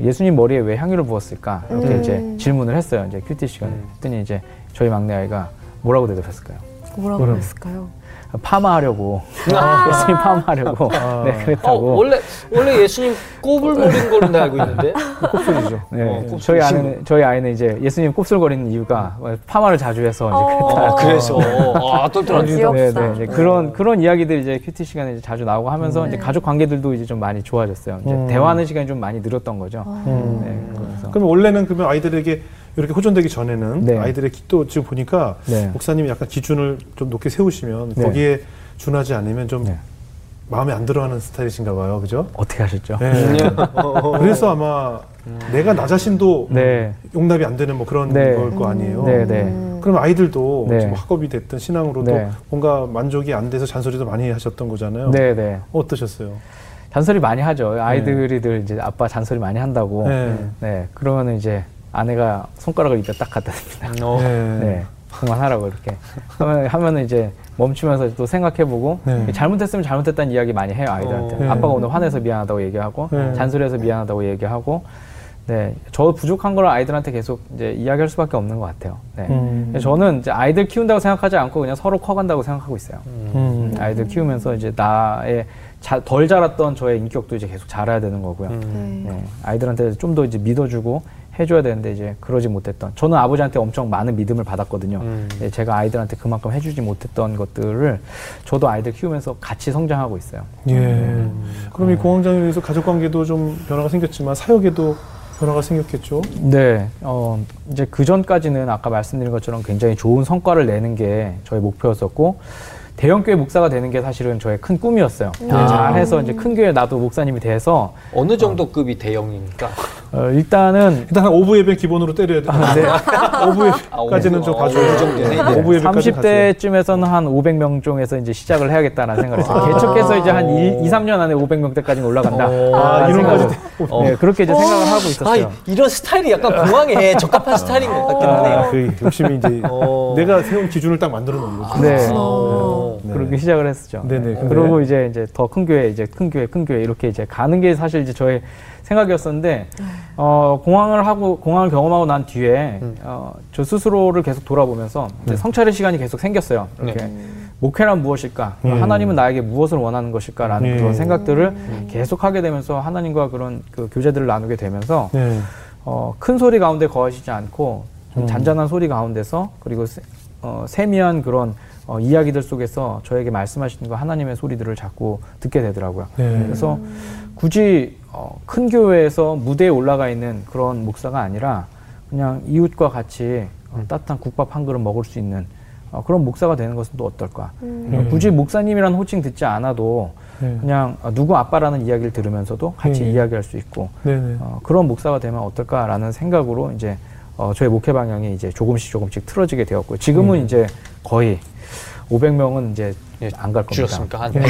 Speaker 4: 예수님 머리에 왜 향유를 부었을까 이렇게 음. 이제 질문을 했어요. 이제 큐티 시간에 음. 했더니 이제 저희 막내 아이가 뭐라고 대답했을까요?
Speaker 2: 뭐라고 했을까요?
Speaker 4: 파마하려고. 아~ 예수님 파마하려고. 아~ 네 그랬다고.
Speaker 3: 어, 원래 원래 예수님 꼽을거리는 걸로 내 알고 있는데.
Speaker 4: 곱슬이죠. 네. 어, 저희 아이는 저희 아이는 이제 예수님 곱슬거리는 이유가 파마를 자주 해서 이제
Speaker 3: 그랬다. 아, 그래서. 아 똘똘한
Speaker 2: 네, 네,
Speaker 4: 네, 그런 그런 이야기들이 이제 큐티 시간에 이제 자주 나오고 하면서 음. 이제 가족 관계들도 이제 좀 많이 좋아졌어요. 이제 음. 대화하는 시간이 좀 많이 늘었던 거죠. 음.
Speaker 1: 네, 그럼 원래는 그러면 아이들에게 이렇게 호전되기 전에는 네. 아이들의 또 지금 보니까 네. 목사님이 약간 기준을 좀 높게 세우시면 네. 거기에 준하지 않으면 좀 네. 마음에 안 들어하는 스타일이신가 봐요, 그죠?
Speaker 4: 어떻게 하셨죠? 네.
Speaker 1: 그래서 아마 음. 내가 나 자신도 네. 용납이 안 되는 뭐 그런 걸 거 아니에요. 음. 그럼 아이들도 학업이 됐든 신앙으로도 뭔가 만족이 안 돼서 잔소리도 많이 하셨던 거잖아요. 네, 어떠셨어요?
Speaker 4: 잔소리 많이 하죠. 아이들이들 이제 아빠 잔소리 많이 한다고. 네. 그러면 이제 아내가 손가락을 입에 딱 갖다 댑니다. 어. 네. 네. 그만하라고 이렇게 하면, 하면은 이제 멈추면서 또 생각해보고 네. 잘못했으면 잘못했다는 이야기 많이 해요 아이들한테 어. 네. 아빠가 오늘 화내서 미안하다고 얘기하고 네. 잔소리해서 미안하다고 얘기하고 네, 저 부족한 걸 아이들한테 계속 이제 이야기할 수밖에 없는 것 같아요. 네, 음. 저는 이제 아이들 키운다고 생각하지 않고 그냥 서로 커간다고 생각하고 있어요. 음. 아이들 키우면서 이제 나의 자, 덜 자랐던 저의 인격도 이제 계속 자라야 되는 거고요. 음. 네, 아이들한테 좀 더 이제 믿어주고 해줘야 되는데 이제 그러지 못했던 저는 아버지한테 엄청 많은 믿음을 받았거든요. 음. 네, 제가 아이들한테 그만큼 해주지 못했던 것들을 저도 아이들 키우면서 같이 성장하고 있어요.
Speaker 1: 예. 음. 그럼 이 공황장애로 인해서 가족 관계도 좀 변화가 생겼지만 사역에도 변화가 생겼겠죠?
Speaker 4: 네. 어, 이제 그 전까지는 아까 말씀드린 것처럼 굉장히 좋은 성과를 내는 게 저의 목표였었고 대형 교회 목사가 되는 게 사실은 저의 큰 꿈이었어요. 아. 잘해서 이제 큰 교회 나도 목사님이 돼서
Speaker 3: 어느 정도 어. 급이 대형입니까?
Speaker 4: 어, 일단은
Speaker 1: 일단 한 5부 예배 기본으로 때려야 돼. 아, 네. 5부 예배까지는 좀 봐줘야
Speaker 3: 돼.
Speaker 4: 5부 예배까지 30대쯤에서는 한 500명 중에서 이제 시작을 해야겠다라는 생각을 했어요. 아. 개척해서 이제 한 2, 2 3년 안에 500명대까지는 올라간다. 아, 이런 까지 어. 네, 그렇게 이제 생각을 하고 있었어요. 아,
Speaker 3: 이런 스타일이 약간 공항에 적합한 스타일인 것 같긴 하네요. 아,
Speaker 1: 그 욕심이 이제 어. 내가 세운 기준을 딱 만들어 놓은 거죠. 네.
Speaker 4: 네. 그렇게 시작을 했었죠. 네네. 네. 그리고 이제 이제 더 큰 교회 이제 큰 교회 큰 교회 이렇게 이제 가는 게 사실 이제 저의 생각이었었는데 네. 어, 공항을 하고 공항을 경험하고 난 뒤에 음. 어, 저 스스로를 계속 돌아보면서 네. 성찰의 시간이 계속 생겼어요. 이렇게 네. 목회란 무엇일까? 음. 하나님은 나에게 무엇을 원하는 것일까라는 네. 그런 생각들을 음. 계속 하게 되면서 하나님과 그런 그 교제들을 나누게 되면서 네. 어, 큰 소리 가운데 거하시지 않고 좀 음. 잔잔한 소리 가운데서 그리고 세, 어, 세미한 그런 어, 이야기들 속에서 저에게 말씀하시는 거 하나님의 소리들을 자꾸 듣게 되더라고요. 네. 그래서 굳이 어, 큰 교회에서 무대에 올라가 있는 그런 목사가 아니라 그냥 이웃과 같이 어, 따뜻한 국밥 한 그릇 먹을 수 있는 어, 그런 목사가 되는 것은 또 어떨까? 음. 굳이 목사님이라는 호칭 듣지 않아도 네. 그냥 누구 아빠라는 이야기를 들으면서도 같이 네. 이야기할 수 있고 어, 그런 목사가 되면 어떨까라는 생각으로 이제 어, 저의 목회 방향이 이제 조금씩 조금씩 틀어지게 되었고 지금은 네. 이제 거의 500명은 이제 예, 안갈 겁니다.
Speaker 3: 줄였습니까? 한 100,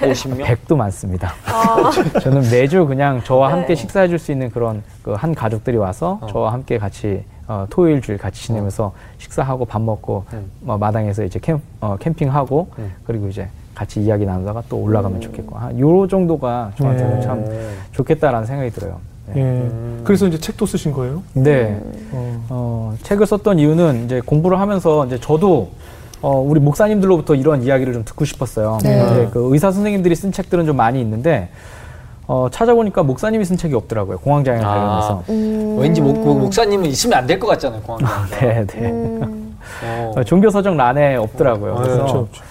Speaker 3: 150명?
Speaker 4: 100도 많습니다. 아. 저는 매주 그냥 저와 함께 네. 식사해 줄 수 있는 그런 그 한 가족들이 와서 어. 저와 함께 같이 어, 토요일 주일 같이 지내면서 어. 식사하고 밥 먹고 음. 어, 마당에서 이제 캠, 어, 캠핑하고 음. 그리고 이제 같이 이야기 나누다가 또 올라가면 음. 좋겠고 한 요 정도가 저한테는 네. 참 좋겠다라는 생각이 들어요.
Speaker 1: 네. 예. 음. 그래서 이제 책도 쓰신 거예요?
Speaker 4: 네. 어. 어, 책을 썼던 이유는 이제 공부를 하면서 이제 저도 어, 우리 목사님들로부터 이런 이야기를 좀 듣고 싶었어요. 네. 이제 그 의사 선생님들이 쓴 책들은 좀 많이 있는데 어, 찾아보니까 목사님이 쓴 책이 없더라고요. 공황장애 아, 관련해서.
Speaker 3: 음. 왠지 목, 목사님은 있으면 안 될 것 같잖아요. 공황장애.
Speaker 4: 네, 네. 음. 어. 종교 서적 란에 없더라고요. 어, 그래서 그렇죠, 그렇죠.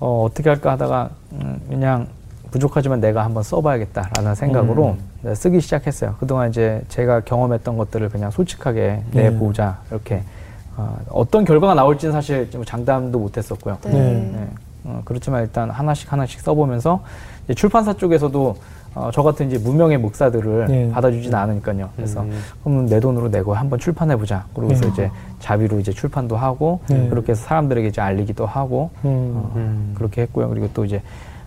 Speaker 4: 어, 어떻게 할까 하다가 음, 그냥 부족하지만 내가 한번 써봐야겠다라는 생각으로 음. 쓰기 시작했어요. 그동안 이제 제가 경험했던 것들을 그냥 솔직하게 내보자 이렇게 어, 떤 결과가 나올지는 사실 좀 장담도 못했었고요. 네. 네. 어, 그렇지만 일단 하나씩 하나씩 써보면서 출판사 쪽에서도 어, 저 같은 이제 무명의 목사들을 네. 받아주지는 않으니까요. 그래서 음. 그럼 내 돈으로 내고 한번 출판해보자. 그러고서 네. 이제 자비로 이제 출판도 하고 네. 그렇게 해서 사람들에게 이제 알리기도 하고 음. 어, 음. 그렇게 했고요. 그리고 또 이제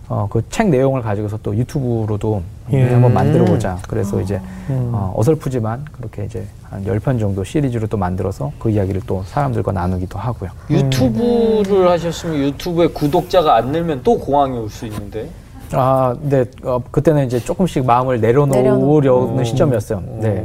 Speaker 4: 어, 그 책 내용을 가지고서 또 유튜브로도 예. 한번 만들어 보자. 그래서 이제 음. 어, 어설프지만 그렇게 이제 한 열 편 정도 시리즈로 또 만들어서 그 이야기를 또 사람들과 나누기도 하고요.
Speaker 3: 유튜브를 하셨으면 유튜브에 구독자가 안 늘면 또 공황이 올 수 있는데.
Speaker 4: 아, 네. 어, 그때는 이제 조금씩 마음을 내려놓으려는 음. 시점이었어요. 네.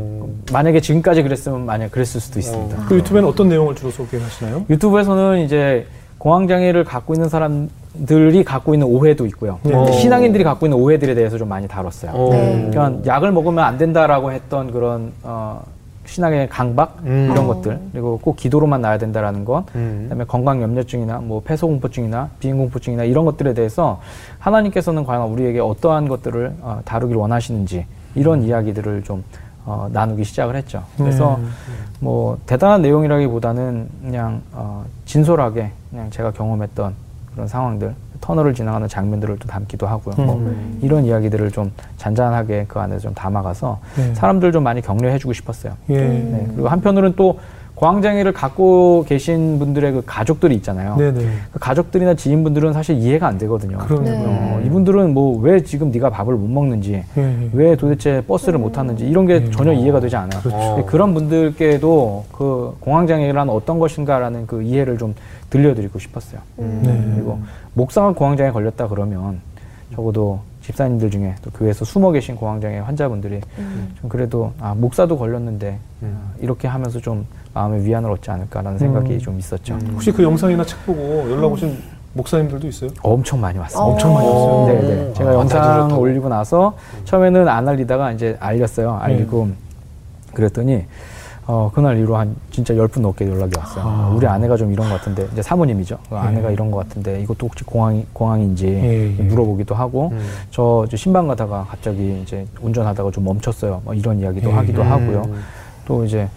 Speaker 4: 만약에 지금까지 그랬으면 만약 그랬을 수도 있습니다.
Speaker 1: 그 유튜브에는 어떤 내용을 주로 소개하시나요?
Speaker 4: 유튜브에서는 이제 공황장애를 갖고 있는 사람 들이 갖고 있는 오해도 있고요. 네. 신앙인들이 갖고 있는 오해들에 대해서 좀 많이 다뤘어요. 네. 그러니까 약을 먹으면 안 된다라고 했던 그런 어, 신앙의 강박 음. 이런 것들 그리고 꼭 기도로만 나야 된다라는 것 음. 그다음에 건강 염려증이나 뭐 폐소 공포증이나 비인 공포증이나 이런 것들에 대해서 하나님께서는 과연 우리에게 어떠한 것들을 어, 다루기를 원하시는지 이런 음. 이야기들을 좀 어, 나누기 시작을 했죠. 그래서 음. 뭐 대단한 내용이라기보다는 그냥 어, 진솔하게 그냥 제가 경험했던 그런 상황들 터널을 지나가는 장면들을 또 담기도 하고요. 뭐 음. 뭐 이런 이야기들을 좀 잔잔하게 그 안에 좀 담아가서 네. 사람들 좀 많이 격려해주고 싶었어요. 예. 네. 그리고 한편으로는 또 고황장애를 갖고 계신 분들의 그 가족들이 있잖아요. 네네. 그 가족들이나 지인분들은 사실 이해가 안 되거든요. 네. 어, 이분들은 뭐 왜 지금 네가 밥을 못 먹는지, 네. 왜 도대체 버스를 못 타는지 이런 게 네. 전혀 이해가 되지 않아요. 그렇죠. 그런 분들께도 그 공황장애란 어떤 것인가라는 그 이해를 좀 들려드리고 싶었어요. 음. 네. 그리고 목상한 공황장애 걸렸다 그러면 적어도 집사님들 중에 또 교회에서 숨어 계신 공황장애 환자분들이 음. 좀 그래도 아 목사도 걸렸는데 음. 아, 이렇게 하면서 좀 마음의 위안을 얻지 않을까라는 생각이 음. 좀 있었죠. 음.
Speaker 1: 혹시 그 영상이나 책 보고 연락 오신 목사님들도 있어요?
Speaker 4: 엄청 많이 왔어요. 어.
Speaker 1: 엄청 많이 왔어요.
Speaker 4: 네, 네. 제가 아, 영상 올리고 나서 처음에는 안 알리다가 이제 알렸어요. 알리고 네. 그랬더니 어, 그날 이후로 한 진짜 열 분 넘게 연락이 왔어요. 아. 우리 아내가 좀 이런 것 같은데, 이제 사모님이죠. 그 아내가 예. 이런 것 같은데, 이것도 혹시 공황, 공황인지 예, 예. 물어보기도 하고, 음. 저 신방 가다가 갑자기 이제 운전하다가 좀 멈췄어요. 뭐 이런 이야기도 예. 하기도 음. 하고요. 또 이제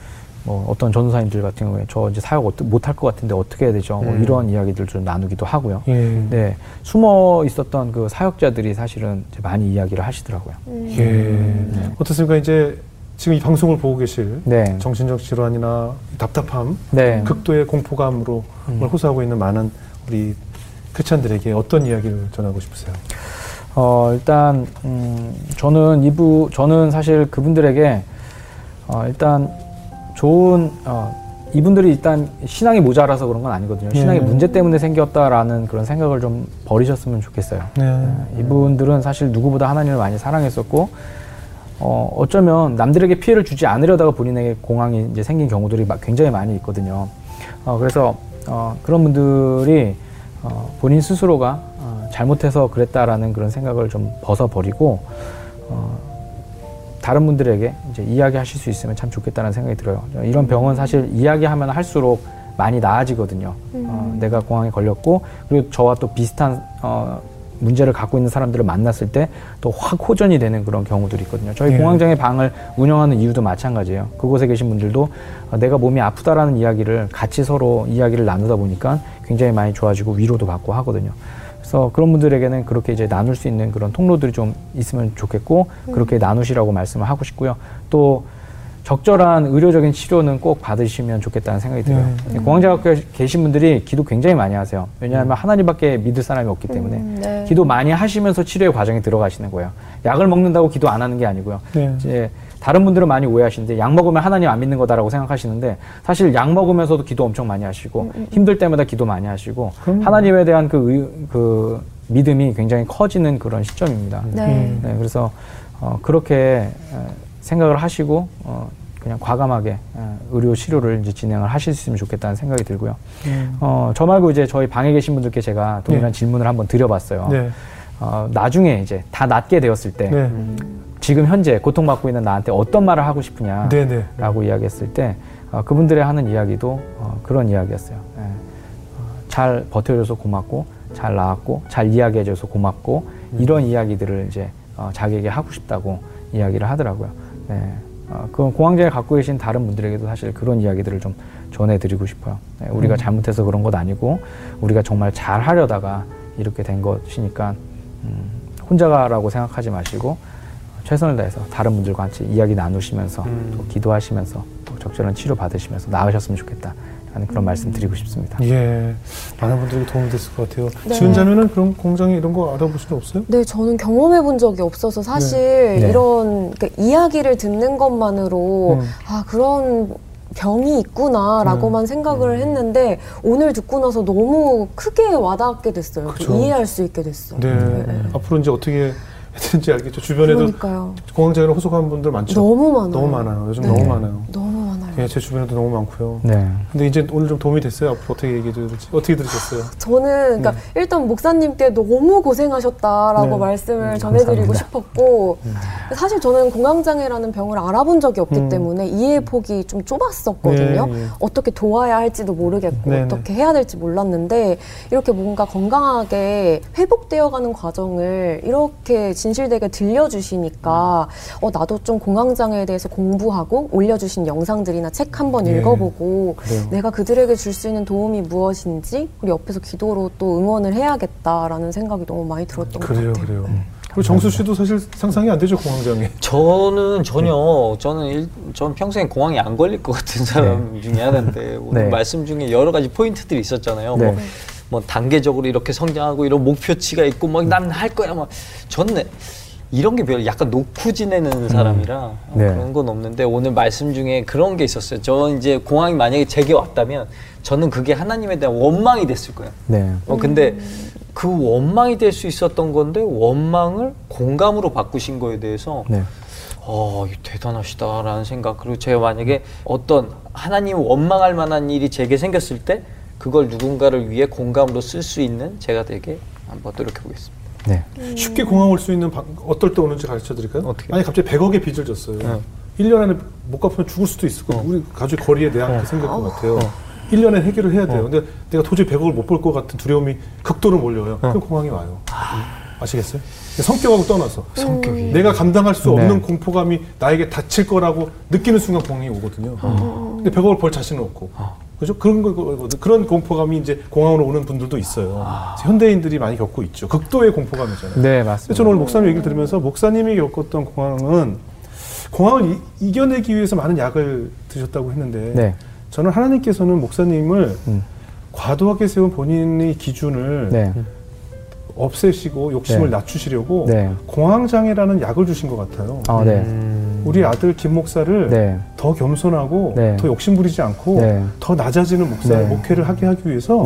Speaker 4: 뭐 어떤 전도사님들 같은 경우에 저 이제 사역 못할 것 같은데 어떻게 해야 되죠? 뭐 음. 이런 이야기들 좀 나누기도 하고요. 예. 네. 숨어 있었던 그 사역자들이 사실은 많이 이야기를 하시더라고요.
Speaker 1: 음. 예. 네. 어떻습니까? 이제 지금 이 방송을 보고 계실 네. 정신적 질환이나 답답함, 네. 극도의 공포감으로 음. 호소하고 있는 많은 우리 크리스찬들에게 어떤 이야기를 전하고 싶으세요?
Speaker 4: 어, 일단 음, 저는 이부 저는 사실 그분들에게 어, 일단 좋은 어, 이분들이 일단 신앙이 모자라서 그런 건 아니거든요. 신앙의 네. 문제 때문에 생겼다라는 그런 생각을 좀 버리셨으면 좋겠어요. 네. 네. 이분들은 사실 누구보다 하나님을 많이 사랑했었고 어, 어쩌면 남들에게 피해를 주지 않으려다가 본인에게 공황이 이제 생긴 경우들이 굉장히 많이 있거든요. 어, 그래서 어, 그런 분들이 어, 본인 스스로가 어, 잘못해서 그랬다라는 그런 생각을 좀 벗어버리고 어, 다른 분들에게 이제 이야기하실 수 있으면 참 좋겠다는 생각이 들어요. 이런 병은 사실 이야기하면 할수록 많이 나아지거든요. 음. 어, 내가 공황에 걸렸고 그리고 저와 또 비슷한 어, 문제를 갖고 있는 사람들을 만났을 때 또 확 호전이 되는 그런 경우들이 있거든요. 저희 예. 공황장애 방을 운영하는 이유도 마찬가지예요. 그곳에 계신 분들도 어, 내가 몸이 아프다라는 이야기를 같이 서로 이야기를 나누다 보니까 굉장히 많이 좋아지고 위로도 받고 하거든요. 그래서 그런 분들에게는 그렇게 이제 나눌 수 있는 그런 통로들이 좀 있으면 좋겠고 음. 그렇게 나누시라고 말씀을 하고 싶고요. 또 적절한 의료적인 치료는 꼭 받으시면 좋겠다는 생각이 들어요. 네. 공황장애 계신 분들이 기도 굉장히 많이 하세요. 왜냐하면 음. 하나님밖에 믿을 사람이 없기 때문에 음, 네. 기도 많이 하시면서 치료의 과정에 들어가시는 거예요. 약을 먹는다고 기도 안 하는 게 아니고요. 네. 이제 다른 분들은 많이 오해하시는데 약 먹으면 하나님 안 믿는 거다라고 생각하시는데 사실 약 먹으면서도 기도 엄청 많이 하시고 음, 음. 힘들 때마다 기도 많이 하시고 음. 하나님에 대한 그, 의, 그 믿음이 굉장히 커지는 그런 시점입니다. 네. 네 그래서 어, 그렇게 생각을 하시고 어, 그냥 과감하게 의료 치료를 이제 진행을 하실 수 있으면 좋겠다는 생각이 들고요. 음. 어, 저 말고 이제 저희 방에 계신 분들께 제가 동일한 네. 질문을 한번 드려봤어요. 네. 어, 나중에 이제 다 낫게 되었을 때 네. 지금 현재 고통받고 있는 나한테 어떤 말을 하고 싶으냐라고 네, 네. 이야기했을 때 어, 그분들의 하는 이야기도 어, 그런 이야기였어요. 예. 어, 잘 버텨줘서 고맙고 잘 나왔고 잘 이야기해줘서 고맙고 음. 이런 이야기들을 이제 어, 자기에게 하고 싶다고 이야기를 하더라고요. 네. 어, 그건 공황장애 갖고 계신 다른 분들에게도 사실 그런 이야기들을 좀 전해드리고 싶어요. 네, 우리가 음. 잘못해서 그런 것 아니고 우리가 정말 잘 하려다가 이렇게 된 것이니까 음, 혼자라고 생각하지 마시고 최선을 다해서 다른 분들과 같이 이야기 나누시면서 음. 또 기도하시면서 또 적절한 치료 받으시면서 나으셨으면 좋겠다. 하는 그런 말씀 드리고 싶습니다.
Speaker 1: 예. 많은 분들에게 도움이 됐을 것 같아요. 네. 지은자매는 그런 공장에 이런 거 알아보신 적 없어요?
Speaker 2: 네, 저는 경험해 본 적이 없어서 사실 네. 네. 이런 그러니까 이야기를 듣는 것만으로 음. 아, 그런 병이 있구나라고만 음. 생각을 음. 했는데 오늘 듣고 나서 너무 크게 와닿게 됐어요. 이해할 수 있게 됐어요.
Speaker 1: 네. 네. 앞으로 이제 어떻게 해야지 알겠죠. 주변에도. 공황장애로 호소하는 분들 많죠.
Speaker 2: 너무 많아요.
Speaker 1: 너무 많아요. 요즘 네. 너무 많아요.
Speaker 2: 너무 많아요.
Speaker 1: 예, 제 주변에도 너무 많고요. 네. 근데 이제 오늘 좀 도움이 됐어요. 앞으로 어떻게 얘기 들을지 어떻게 들으셨어요?
Speaker 2: 저는 그러니까 네. 일단 목사님께 너무 고생하셨다라고 네. 말씀을 음, 전해드리고 싶었고 음. 사실 저는 공황장애라는 병을 알아본 적이 없기 음. 때문에 이해 폭이 좀 좁았었거든요. 네, 네. 어떻게 도와야 할지도 모르겠고 네, 네. 어떻게 해야 될지 몰랐는데 이렇게 뭔가 건강하게 회복되어가는 과정을 이렇게 진실되게 들려주시니까 어 나도 좀 공황장애에 대해서 공부하고 올려주신 영상 들이나 책 한번 예. 읽어보고 그래요. 내가 그들에게 줄 수 있는 도움이 무엇인지 우리 옆에서 기도로 또 응원을 해야겠다라는 생각이 너무 많이 들었던 그래요, 것 같아요. 그래요.
Speaker 1: 음. 그리고 정수 씨도 사실 상상이 안 되죠 공황장애.
Speaker 3: 저는 전혀 네. 저는 일, 전 평생 공황이 안 걸릴 것 같은 사람 네. 중에 하나인데 오늘 네. 말씀 중에 여러 가지 포인트들이 있었잖아요. 뭐, 네. 뭐 단계적으로 이렇게 성장하고 이런 목표치가 있고 막 난 할 거야 막 저는 이런 게 별로 약간 놓고 지내는 음. 사람이라 음. 네. 그런 건 없는데 오늘 말씀 중에 그런 게 있었어요. 저 이제 공항이 만약에 제게 왔다면 저는 그게 하나님에 대한 원망이 됐을 거예요. 네. 어, 근데 그 원망이 될 수 있었던 건데 원망을 공감으로 바꾸신 거에 대해서 네. 어, 대단하시다라는 생각. 그리고 제가 만약에 어떤 하나님 원망할 만한 일이 제게 생겼을 때 그걸 누군가를 위해 공감으로 쓸 수 있는 제가 되게 한번 노력해 보겠습니다.
Speaker 1: 네. 음. 쉽게 공항 올 수 있는 방, 어떨 때 오는지 가르쳐 드릴까요? 어떻게? 아니 갑자기 100억의 빚을 졌어요. 네. 1년 안에 못 갚으면 죽을 수도 있을 거고 어. 우리 가족 거리에 대한 어. 생길 것 어. 같아요. 어. 1년에 해결을 해야 돼요. 어. 근데 내가 도저히 100억을 못 볼 것 같은 두려움이 극도로 몰려요. 어. 그럼 공항이 와요. 아. 아시겠어요? 성격하고 떠나서 성격이 내가 감당할 수 없는 네. 공포감이 나에게 닥칠 거라고 느끼는 순간 공항이 오거든요. 어. 근데 100억을 벌 자신은 없고 어. 그죠? 그런 거, 그런 공포감이 이제 공항으로 오는 분들도 있어요. 아. 현대인들이 많이 겪고 있죠. 극도의 공포감이잖아요.
Speaker 4: 네, 맞습니다.
Speaker 1: 저는 오늘 목사님 얘기를 들으면서 목사님이 겪었던 공항은 공항을 이, 겨내기 위해서 많은 약을 드셨다고 했는데 네. 저는 하나님께서는 목사님을 음. 과도하게 세운 본인의 기준을 네. 없애시고 욕심을 네. 낮추시려고 네. 공황장애라는 약을 주신 것 같아요. 아, 네. 음. 우리 아들 김 목사를 네. 더 겸손하고 네. 더 욕심부리지 않고 네. 더 낮아지는 목사 목회를 하게 하기 위해서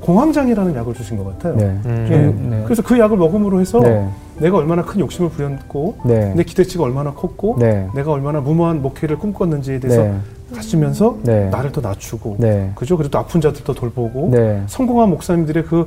Speaker 1: 공황장애라는 약을 주신 것 같아요. 음. 그래서 그 약을 먹음으로 해서 내가 얼마나 큰 욕심을 부렸고 내 기대치가 얼마나 컸고 내가 얼마나 무모한 목회를 꿈꿨는지에 대해서 가시면서 나를 더 낮추고 그죠? 그리고 또 아픈 자들도 돌보고 성공한 목사님들의 그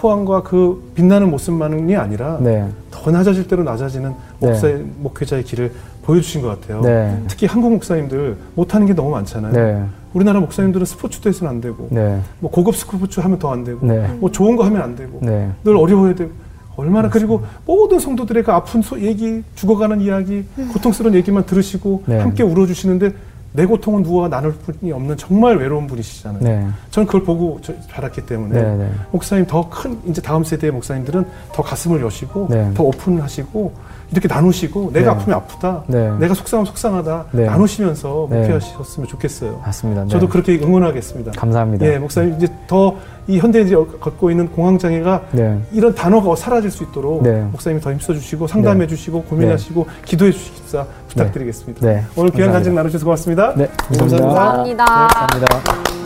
Speaker 1: 후왕과 그 빛나는 모습만이 아니라 네. 더 낮아질 대로 낮아지는 목사 네. 목회자의 길을 보여주신 것 같아요. 네. 특히 한국 목사님들 못하는 게 너무 많잖아요. 네. 우리나라 목사님들은 스포츠도 해서는 안 되고, 네. 뭐 고급 스포츠 하면 더 안 되고, 네. 뭐 좋은 거 하면 안 되고, 늘 어려워야 되고, 얼마나 그리고 모든 성도들의 그 아픈 소, 얘기, 죽어가는 이야기, 고통스러운 얘기만 들으시고 함께 울어주시는데 내 고통은 누구와 나눌 분이 없는 정말 외로운 분이시잖아요. 네. 저는 그걸 보고 자랐기 때문에 네, 네. 목사님 더 큰 이제 다음 세대의 목사님들은 더 가슴을 여시고 네. 더 오픈하시고 이렇게 나누시고 내가 네. 아프면 아프다, 네. 내가 속상하면 속상하다 나누시면서 목회하셨으면 좋겠어요.
Speaker 4: 맞습니다.
Speaker 1: 저도 그렇게 응원하겠습니다.
Speaker 4: 감사합니다.
Speaker 1: 예, 목사님 이제 더 이 현대인들이 갖고 있는 공황 장애가 이런 단어가 사라질 수 있도록 목사님이 더 힘써 주시고 상담해 주시고 고민하시고 기도해주십사 부탁드리겠습니다. 오늘 귀한 간증 나누셔서 고맙습니다.
Speaker 4: 네,
Speaker 2: 감사합니다. 감사합니다.
Speaker 4: 감사합니다.